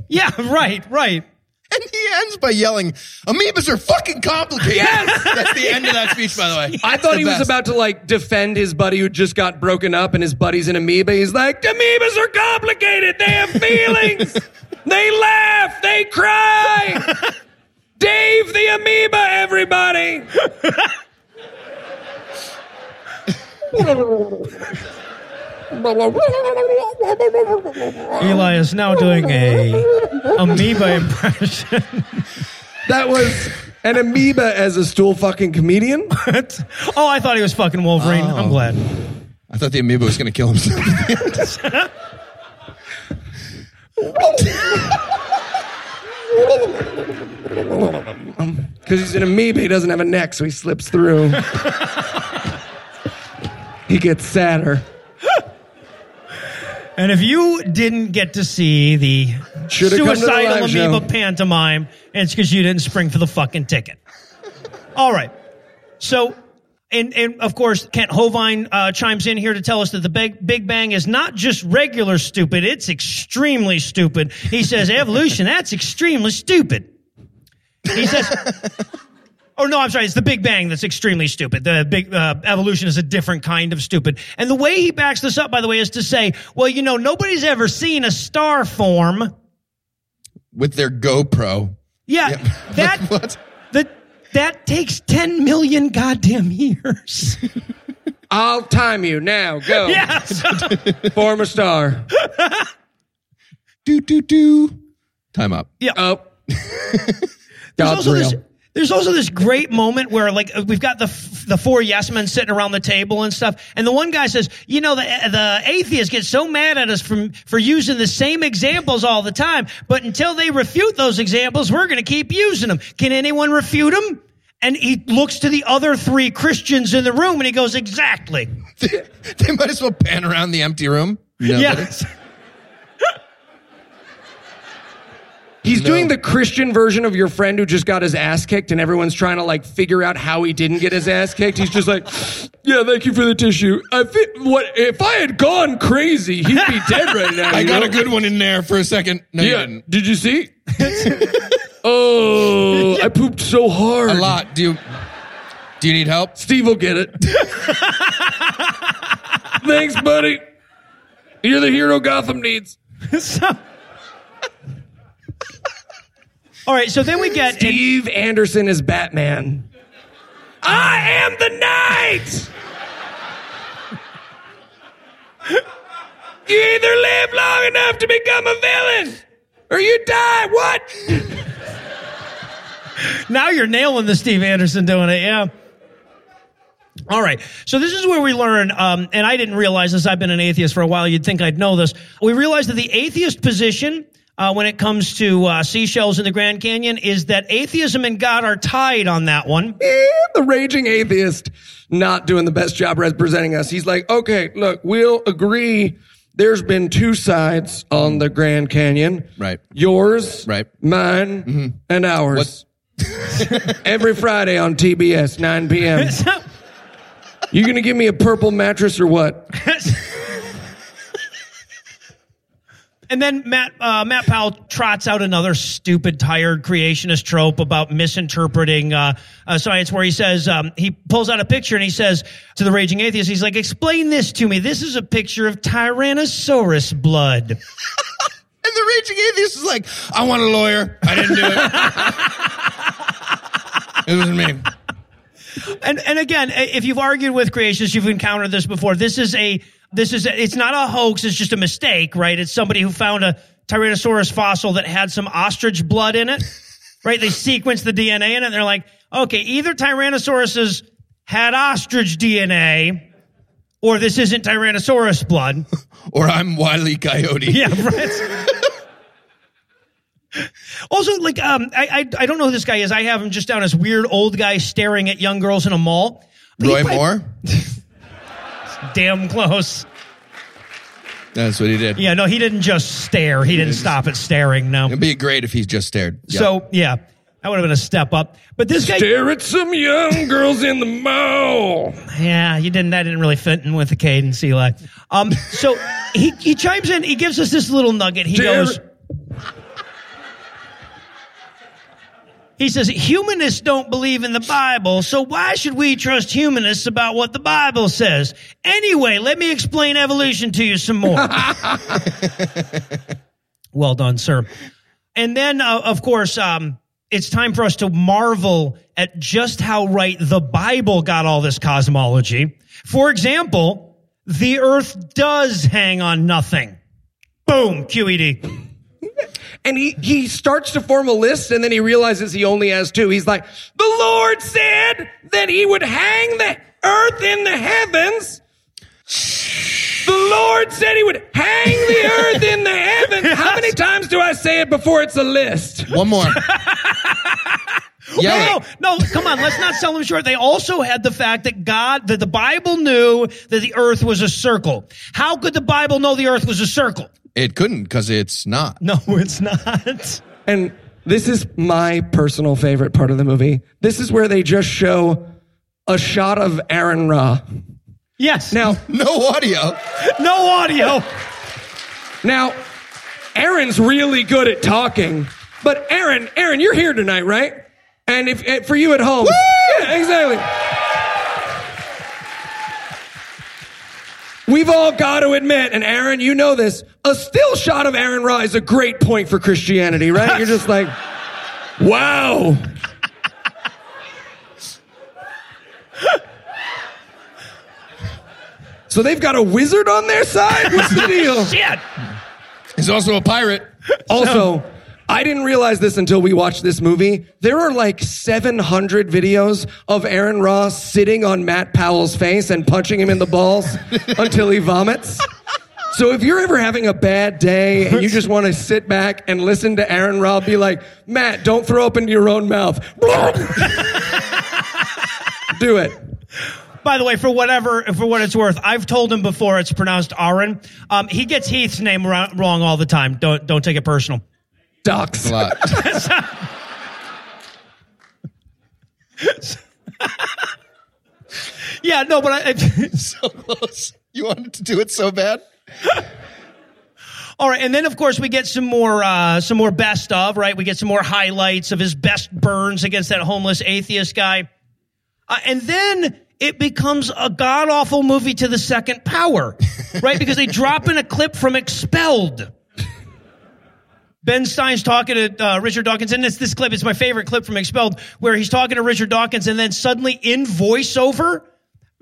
Yeah, right, right. And he ends by yelling, "Amoebas are fucking complicated." Yes! that's the end of that speech, by the way. I thought The he was about to like defend his buddy who just got broken up and his buddy's an amoeba. He's like, amoebas are complicated. They have feelings. they laugh. They cry. Dave the amoeba, everybody. Eli is now doing a amoeba impression. That was an amoeba as a stool fucking comedian. oh, I thought he was fucking Wolverine. I'm oh. glad. I thought the amoeba was going to kill himself. Because he's an amoeba, he doesn't have a neck, so he slips through. he gets sadder. And if you didn't get to see the come to the suicidal live amoeba show. pantomime, it's because you didn't spring for the fucking ticket. All right. So, and, and of course, Kent Hovind uh, chimes in here to tell us that the Big, Big Bang is not just regular stupid, it's extremely stupid. He says, evolution, that's extremely stupid. He says, Oh no, I'm sorry. It's the Big Bang that's extremely stupid. The big uh, evolution is a different kind of stupid. And the way he backs this up, by the way, is to say, well, you know, nobody's ever seen a star form. With their GoPro. Yeah, Yep. that what? that that takes 10 million goddamn years. I'll time you now. Go. yes. Form a star. Do, do, do. Time up. yeah. Oh. There's God's also real. this. There's also this great moment where, like, uh, we've got the f- the four yes men sitting around the table and stuff, and the one guy says, "You know, the the atheists get so mad at us from for using the same examples all the time, but until they refute those examples, we're going to keep using them. Can anyone refute them?" And he looks to the other three Christians in the room, and he goes, "Exactly." they might as well pan around the empty room. Nobody. Yes. He's doing the Christian version of your friend who just got his ass kicked, and everyone's trying to like figure out how he didn't get his ass kicked. He's just like, "Yeah, thank you for the tissue. I fi- what if I had gone crazy? He'd be dead right now." I got know? a good one in there for a second. No, you Yeah, didn't. did you see? oh, I pooped so hard. A lot. Do you, do you need help? Steve will get it. Thanks, buddy. You're the hero Gotham needs. So- all right, so then we get Steve Anderson is Batman. I am the knight. you either live long enough to become a villain, or you die. What? Now you're nailing the Steve Anderson doing it, yeah. All right. So this is where we learn, um, and I didn't realize this. I've been an atheist for a while. You'd think I'd know this. We realize that the atheist position, uh, when it comes to uh, seashells in the Grand Canyon, is that atheism and God are tied on that one. Eh, the raging atheist not doing the best job representing us. He's like, okay, look, we'll agree. There's been two sides on the Grand Canyon. Right. Yours, Right. mine, and ours. Every Friday on TBS, 9 p.m. So- You gonna give me a purple mattress or what? And then Matt uh, Matt Powell trots out another stupid, tired creationist trope about misinterpreting uh, uh, science, where he says um, he pulls out a picture and he says to the raging atheist, he's like, "Explain this to me. This is a picture of Tyrannosaurus blood." And the raging atheist is like, I want a lawyer. I didn't do it. it wasn't me. And and again, if you've argued with creationists, you've encountered this before. This is a this is a, it's not a hoax. It's just a mistake, right? It's somebody who found a Tyrannosaurus fossil that had some ostrich blood in it, right? They sequenced the DNA in it. And they're like, okay, either Tyrannosauruses had ostrich DNA, or this isn't Tyrannosaurus blood. Or I'm Wiley Coyote. yeah, right. Also, like, um, I, I I don't know who this guy is. I have him just down as weird old guy staring at young girls in a mall. But he Roy played- Moore. Damn close. That's what he did. Yeah, no, he didn't just stare. He didn't stop at staring. No. It'd be great if he just stared. Yeah. So yeah, that would have been a step up. But this guy, Stare at some young girls in the mall. yeah, you didn't. That didn't really fit in with the cadence, Eli. Um, so he he chimes in. He gives us this little nugget. He Stare- goes. He says, humanists don't believe in the Bible, so why should we trust humanists about what the Bible says? Anyway, let me explain evolution to you some more. well done, sir. And then, uh, of course, um, it's time for us to marvel at just how right the Bible got all this cosmology. For example, the earth does hang on nothing. Boom, QED. And he, he starts to form a list and then he realizes he only has two. He's like, the Lord said that he would hang the earth in the heavens. The Lord said he would hang the earth in the heavens. How many times do I say it before it's a list? one more. Yell No, no, no, come on, let's not sell them short. They also had the fact that God, that the Bible knew that the earth was a circle. How could the Bible know the earth was a circle? It couldn't because it's not. No, it's not. And this is my personal favorite part of the movie. This is where they just show a shot of Aaron Ra. Yes. Now, No audio. no audio. Now, Aaron's really good at talking, but Aaron, Aaron, you're here tonight, right? And if eh, for you at home, yeah, exactly. We've all got to admit, and Aaron, you know this, a still shot of Aaron Ra is a great point for Christianity, right? You're just like, wow. So they've got a wizard on their side? What's the deal? Shit. He's also a pirate. Also, I didn't realize this until we watched this movie. There are like 700 videos of Aaron Ra's sitting on Matt Powell's face and punching him in the balls until he vomits. So if you're ever having a bad day and you just want to sit back and listen to Aaron Ra's be like, Matt, don't throw up into your own mouth. Do it. By the way, for whatever, for what it's worth, I've told him before it's pronounced Aaron. Um, he gets Heath's name wrong, wrong all the time. Don't don't take it personal. Ducks. Yeah, no, but I, so close. You wanted to do it so bad. all right. And then of course we get some more, uh, some more best of, right? We get some more highlights of his best burns against that homeless atheist guy. Uh, and then it becomes a god awful movie to the second power, right? Because they drop in a clip from Expelled. Ben Stein's talking to uh, Richard Dawkins, and it's this clip. It's my favorite clip from Expelled, where he's talking to Richard Dawkins, and then suddenly in voiceover,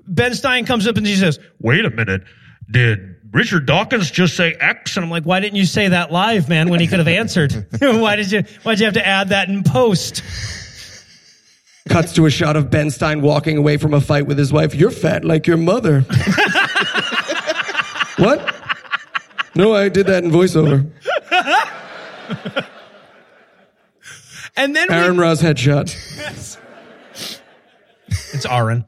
Ben Stein comes up and he says, "Wait a minute, did Richard Dawkins just say X?" And I'm like, "Why didn't you say that live, man? When he could have answered? why did you? Why'd you have to add that in post?" Cuts to a shot of Ben Stein walking away from a fight with his wife. You're fat like your mother. what? No, I did that in voiceover. And then we- Aaron Ra's headshot. Yes. It's Aaron.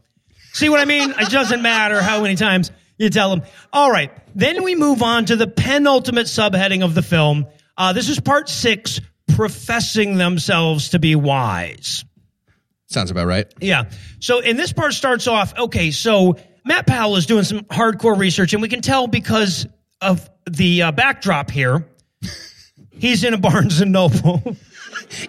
See what I mean? It doesn't matter how many times you tell them. All right. Then we move on to the penultimate subheading of the film. Uh, this is part six, professing themselves to be wise. Sounds about right. Yeah. So, and this part starts off, okay, so Matt Powell is doing some hardcore research, and we can tell because of the uh, backdrop here. He's in a Barnes and Noble.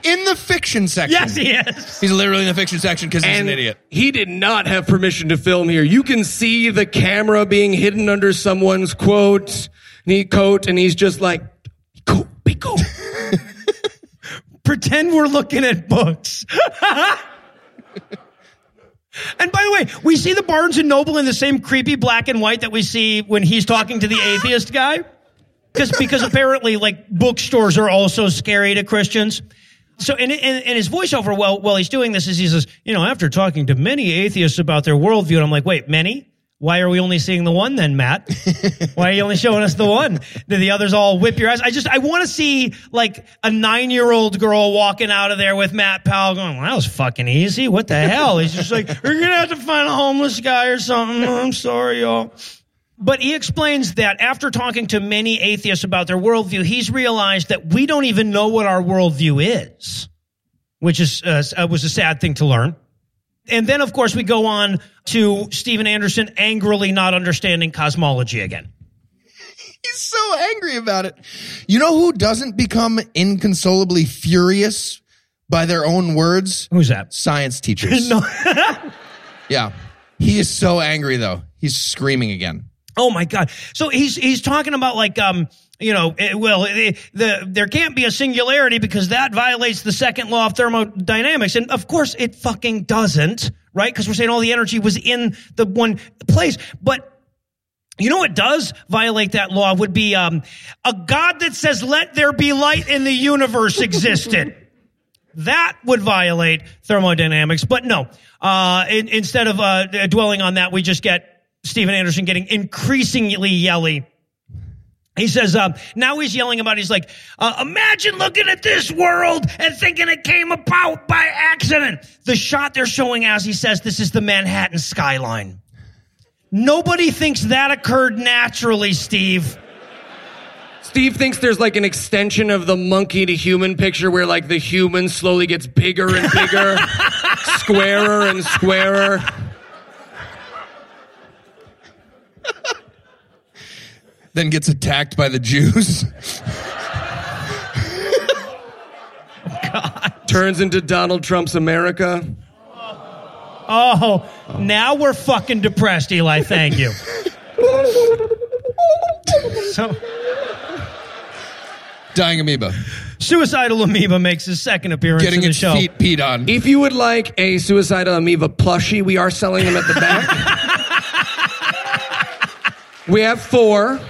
In the fiction section. yes, he is. He's literally in the fiction section because he's And an idiot. he did not have permission to film here. You can see the camera being hidden under someone's quote, he coat, and he's just like, cool, be cool. pretend we're looking at books. and by the way, we see the Barnes and Noble in the same creepy black and white that we see when he's talking to the atheist guy. Because because apparently like bookstores are also scary to Christians. So and, and, and his voiceover while while he's doing this is he says, you know, after talking to many atheists about their worldview, and I'm like, wait, many? Why are we only seeing the one then, Matt? Why are you only showing us the one? Did the others all whip your ass? I just, I want to see like a nine year old girl walking out of there with Matt Powell going, well, that was fucking easy. What the hell? He's just like, you're going to have to find a homeless guy or something. I'm sorry, y'all. But he explains that after talking to many atheists about their worldview, he's realized that we don't even know what our worldview is, which is uh, uh, was a sad thing to learn. And then, of course, we go on to Steven Anderson angrily not understanding cosmology again. He's so angry about it. You know who doesn't become inconsolably furious by their own words? Who's that? Science teachers. Yeah. He is so angry though. He's screaming again. Oh my God! So he's he's talking about like um you know it, well it, the there can't be a singularity because that violates the second law of thermodynamics and of course it fucking doesn't right because we're saying all the energy was in the one place but. You know what does violate that law would be um, a God that says, let there be light in the universe existed. that would violate thermodynamics. But no, uh, in, instead of uh, dwelling on that, we just get Steven Anderson getting increasingly yelly. He says, uh, now he's yelling about, he's like, uh, imagine looking at this world and thinking it came about by accident. The shot they're showing as he says, this is the Manhattan skyline. Nobody thinks that occurred naturally, Steve. Steve thinks there's like an extension of the monkey to human picture where like the human slowly gets bigger and bigger, squarer and squarer. Then gets attacked by the Jews. Turns into Donald Trump's America. Oh, now we're fucking depressed, Eli. Thank you. So, Dying amoeba. Suicidal Amoeba makes his second appearance Getting in the its feet peed on. If you would like a suicidal amoeba plushie, we are selling them at the back. we have four.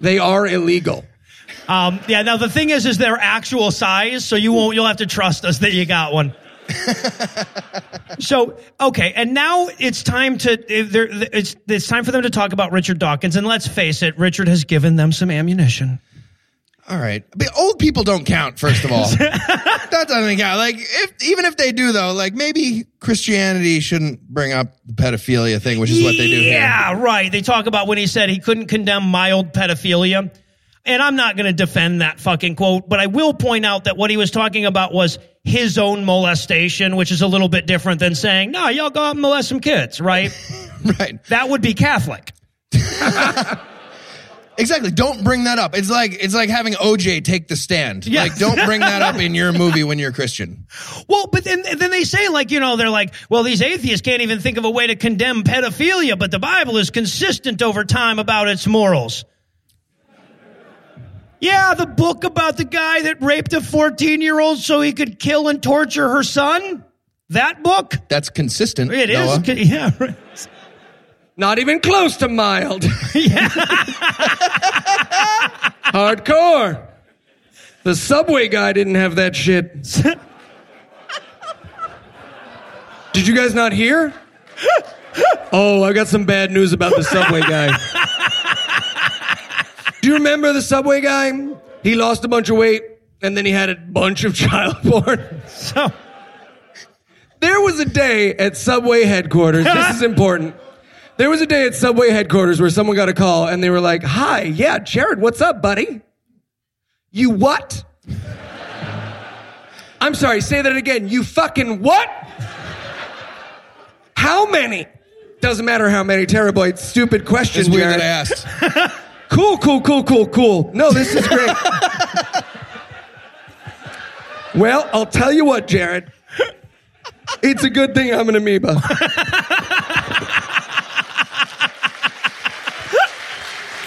They are illegal. Um, yeah. Now the thing is, is their actual size, so you won't. You'll have to trust us that you got one. so okay, and now it's time to it's it's time for them to talk about Richard Dawkins, and let's face it, Richard has given them some ammunition. All right. But old people don't count, first of all. that doesn't count. Like, if, even if they do, though, like maybe Christianity shouldn't bring up the pedophilia thing, which is what they do here. Yeah, right. They talk about when he said he couldn't condemn mild pedophilia. And I'm not going to defend that fucking quote, but I will point out that what he was talking about was his own molestation, which is a little bit different than saying, no, y'all go out and molest some kids, right? Right. that would be Catholic. Exactly. Don't bring that up. It's like it's like having OJ take the stand. Yeah. Like, don't bring that up in your movie when you're a Christian. Well, but then, then they say like, you know, they're like, well, these atheists can't even think of a way to condemn pedophilia, but the Bible is consistent over time about its morals. Yeah, the book about the guy that raped a 14 year old so he could kill and torture her son? That book? That's consistent. It is. Noah. Yeah. Not even close to mild. Hardcore. The subway guy didn't have that shit. Did you guys not hear? Oh, I got some bad news about the subway guy. Do you remember the subway guy? He lost a bunch of weight and then he had a bunch of child porn. So, There was a day at Subway headquarters. This is important. There was a day at Subway headquarters where someone got a call and they were like, Hi, yeah, Jared, what's up, buddy? You what? I'm sorry, say that again. You fucking what? How many? Doesn't matter how many terabytes. Stupid question, It's weird Jared. that I asked. Cool, cool, cool, cool, cool. No, this is great. well, I'll tell you what, Jared. It's a good thing I'm an amoeba.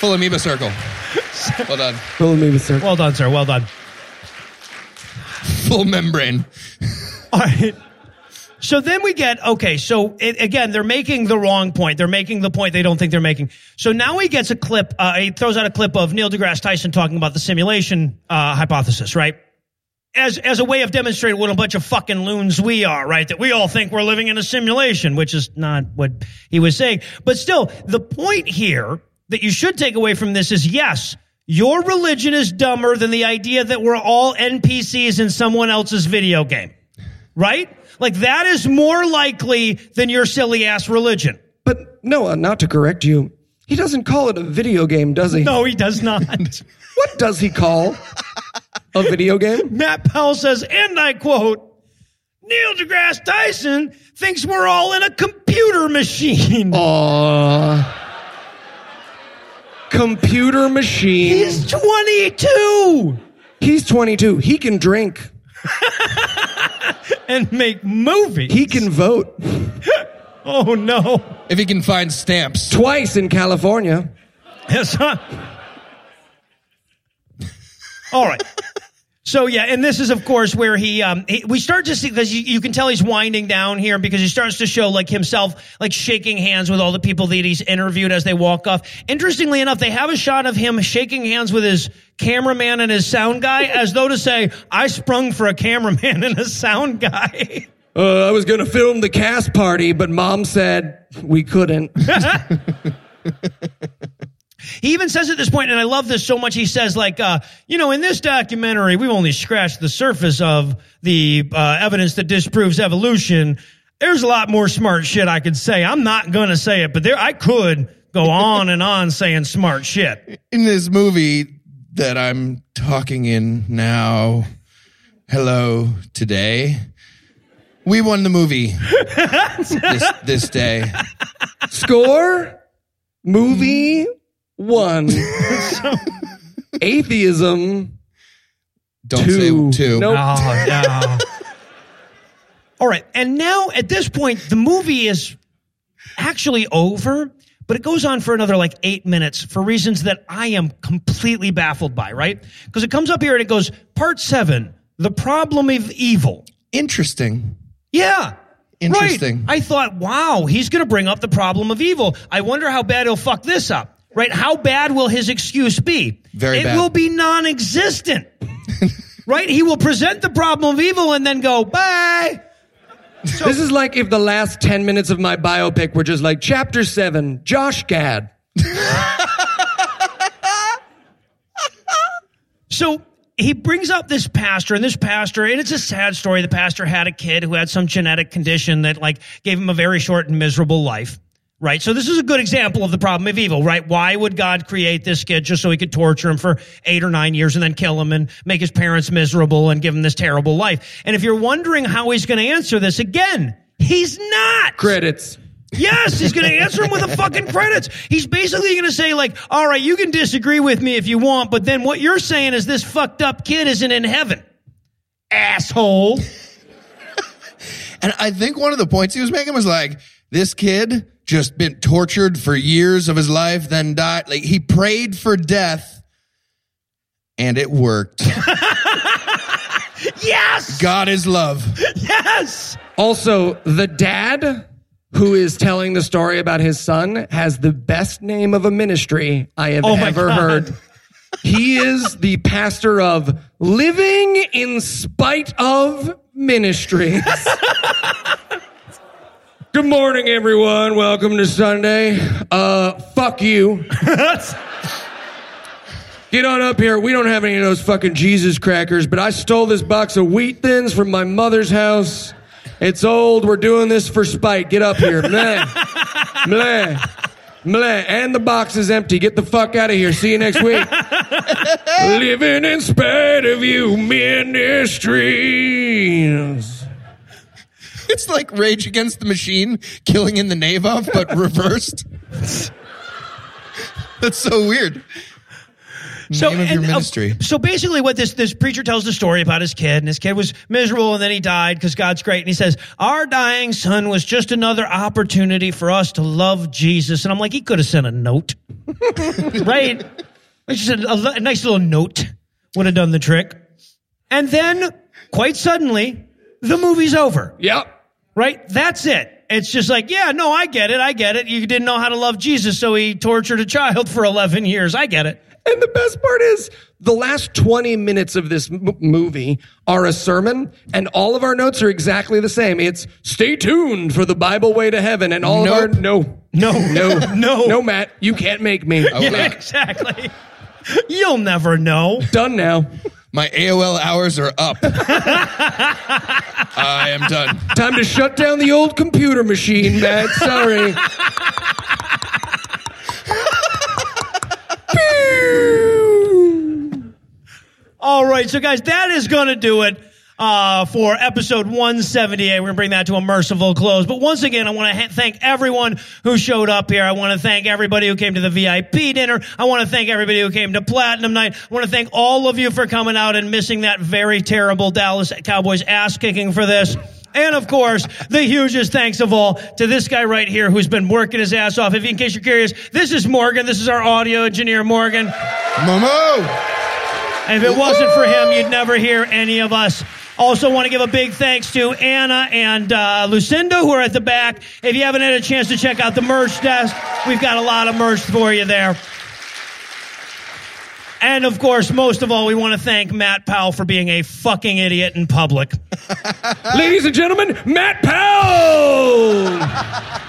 Full amoeba circle. Well done. Full amoeba, circle. well done, sir. Well done. Full membrane. All right. So then we get okay. So it, again, they're making the wrong point. They're making the point they don't think they're making. So now he gets a clip. Uh, he throws out a clip of Neil deGrasse Tyson talking about the simulation uh, hypothesis, right? as as a way of demonstrating what a bunch of fucking loons we are, right? That we all think we're living in a simulation, which is not what he was saying. But still, the point here that you should take away from this is yes, your religion is dumber than the idea that we're all NPCs in someone else's video game. Right? Like that is more likely than your silly ass religion. But Noah, not to correct you, he doesn't call it a video game, does he? No, he does not. What does he call a video game? Matt Powell says, and I quote, Neil deGrasse Tyson thinks we're all in a computer machine. Aww. Computer machine. He's 22 He's 22. He can drink. and make movies. He can vote oh no. If he can find stamps. twice in California. Yes, huh? All right. So yeah, and this is of course where he, um, he we start to see because you, you can tell he's winding down here because he starts to show like himself like shaking hands with all the people that he's interviewed as they walk off. Interestingly enough, they have a shot of him shaking hands with his cameraman and his sound guy as though to say, "I sprung for a cameraman and a sound guy." Uh, I was going to film the cast party, but mom said we couldn't. He even says at this point, and I love this so much. He says, like, uh, you know, in this documentary, we've only scratched the surface of the uh, evidence that disproves evolution. There's a lot more smart shit I could say. I'm not gonna say it, but there I could go on and on saying smart shit. In this movie that I'm talking in now, hello, today, we won the movie this, this day. Score? Movie? One. Atheism. Don't Two. say two. Nope. Oh, no. All right, and now at this point, the movie is actually over, but it goes on for another like eight minutes for reasons that I am completely baffled by. Right? Because it comes up here and it goes part seven: the problem of evil. Interesting. Yeah. Interesting. Right. I thought, wow, he's going to bring up the problem of evil. I wonder how bad he'll fuck this up. Right? How bad will his excuse be? Very bad. it bad. will be non-existent. right? He will present the problem of evil and then go, bye. This is like if the last 10 minutes of my biopic were just like chapter 7, Josh Gad. So he brings up this pastor, and this pastor, and it's a sad story. The pastor had a kid who had some genetic condition that like gave him a very short and miserable life. Right. So this is a good example of the problem of evil, right? Why would God create this kid just so he could torture him for eight or nine years and then kill him and make his parents miserable and give him this terrible life? And if you're wondering how he's going to answer this again, he's not. Credits. Yes, he's going to answer him with the fucking credits. He's basically going to say like, "All right, you can disagree with me if you want, but then what you're saying is this fucked up kid isn't in heaven." Asshole. And I think one of the points he was making was like, this kid just been tortured for years of his life, then died. Like he prayed for death and it worked. Yes. God is love. Yes. Also, the dad who is telling the story about his son has the best name of a ministry I have Oh ever God. heard. He is the pastor of Living in Spite of Ministries. Good morning, everyone. Welcome to Sunday. Uh, fuck you. Get on up here. We don't have any of those fucking Jesus crackers, but I stole this box of wheat thins from my mother's house. It's old. We're doing this for spite. Get up here. Meh. Meh. Meh. And the box is empty. Get the fuck out of here. See you next week. Living in spite of you, ministries. It's like Rage Against the Machine killing in the nave of, but reversed. That's so weird. Name of your and, uh, ministry. so basically, what this this preacher tells the story about his kid, and his kid was miserable, and then he died because God's great. And he says, "Our dying son was just another opportunity for us to love Jesus." And I'm like, he could have sent a note, right? Like just a, a, a nice little note would have done the trick. And then, quite suddenly, the movie's over. Yep. Right? That's it. It's just like, yeah, no, I get it. I get it. You didn't know how to love Jesus, so he tortured a child for 11 years. I get it. And the best part is the last 20 minutes of this m- movie are a sermon, and all of our notes are exactly the same. It's stay tuned for the Bible way to heaven, and all Nope. of our no, No. no, No. no, Matt, you can't make me. Yeah, exactly. You'll never know. Done now. My AOL hours are up. I am done. Time to shut down the old computer machine, Matt. Sorry. All right, so guys, that is going to do it uh, for episode 178. We're going to bring that to a merciful close. But once again, I want to ha- thank everyone who showed up here. I want to thank everybody who came to the VIP dinner. I want to thank everybody who came to Platinum Night. I want to thank all of you for coming out and missing that very terrible Dallas Cowboys ass kicking for this. And of course, the hugest thanks of all to this guy right here who's been working his ass off. If in case you're curious, this is Morgan. This is our audio engineer, Morgan. Momo! And if it wasn't for him, you'd never hear any of us. Also, want to give a big thanks to Anna and uh, Lucinda, who are at the back. If you haven't had a chance to check out the merch desk, we've got a lot of merch for you there. And of course, most of all, we want to thank Matt Powell for being a fucking idiot in public. Ladies and gentlemen, Matt Powell.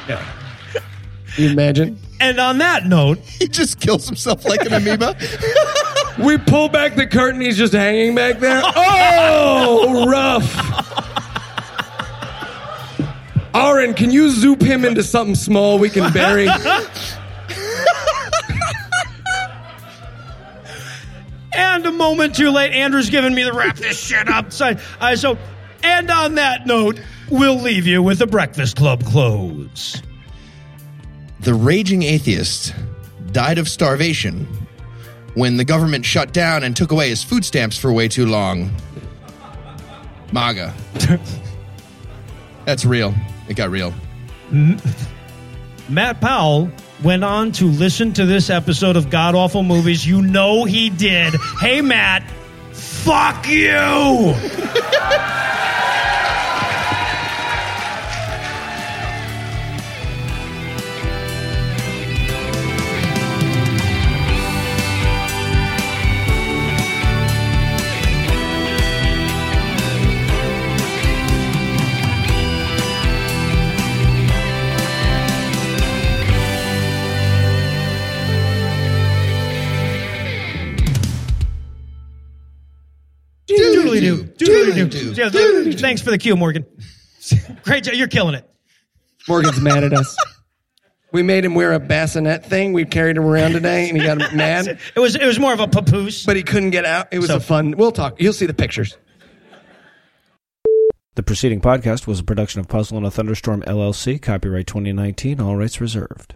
Yeah. You imagine? And on that note, He just kills himself like an amoeba. We pull back the curtain, he's just hanging back there. Oh, rough. Aaron, can you zoop him into something small we can bury? and a moment too late, Andrew's giving me the wrap this shit up. So, uh, so, and on that note, we'll leave you with the Breakfast Club close. the raging atheist died of starvation when the government shut down and took away his food stamps for way too long. MAGA. That's real. It got real. Matt Powell went on to listen to this episode of God Awful Movies. You know he did. hey, Matt, fuck you! Thanks for the cue, Morgan. Great job. You're killing it. Morgan's mad at us. We made him wear a bassinet thing. We carried him around today, and he got mad, It was it was more of a papoose. but he couldn't get out. It was So- a fun. We'll talk. You'll see the pictures. The preceding podcast was a production of Puzzle in a Thunderstorm LLC, copyright 2019, all rights reserved.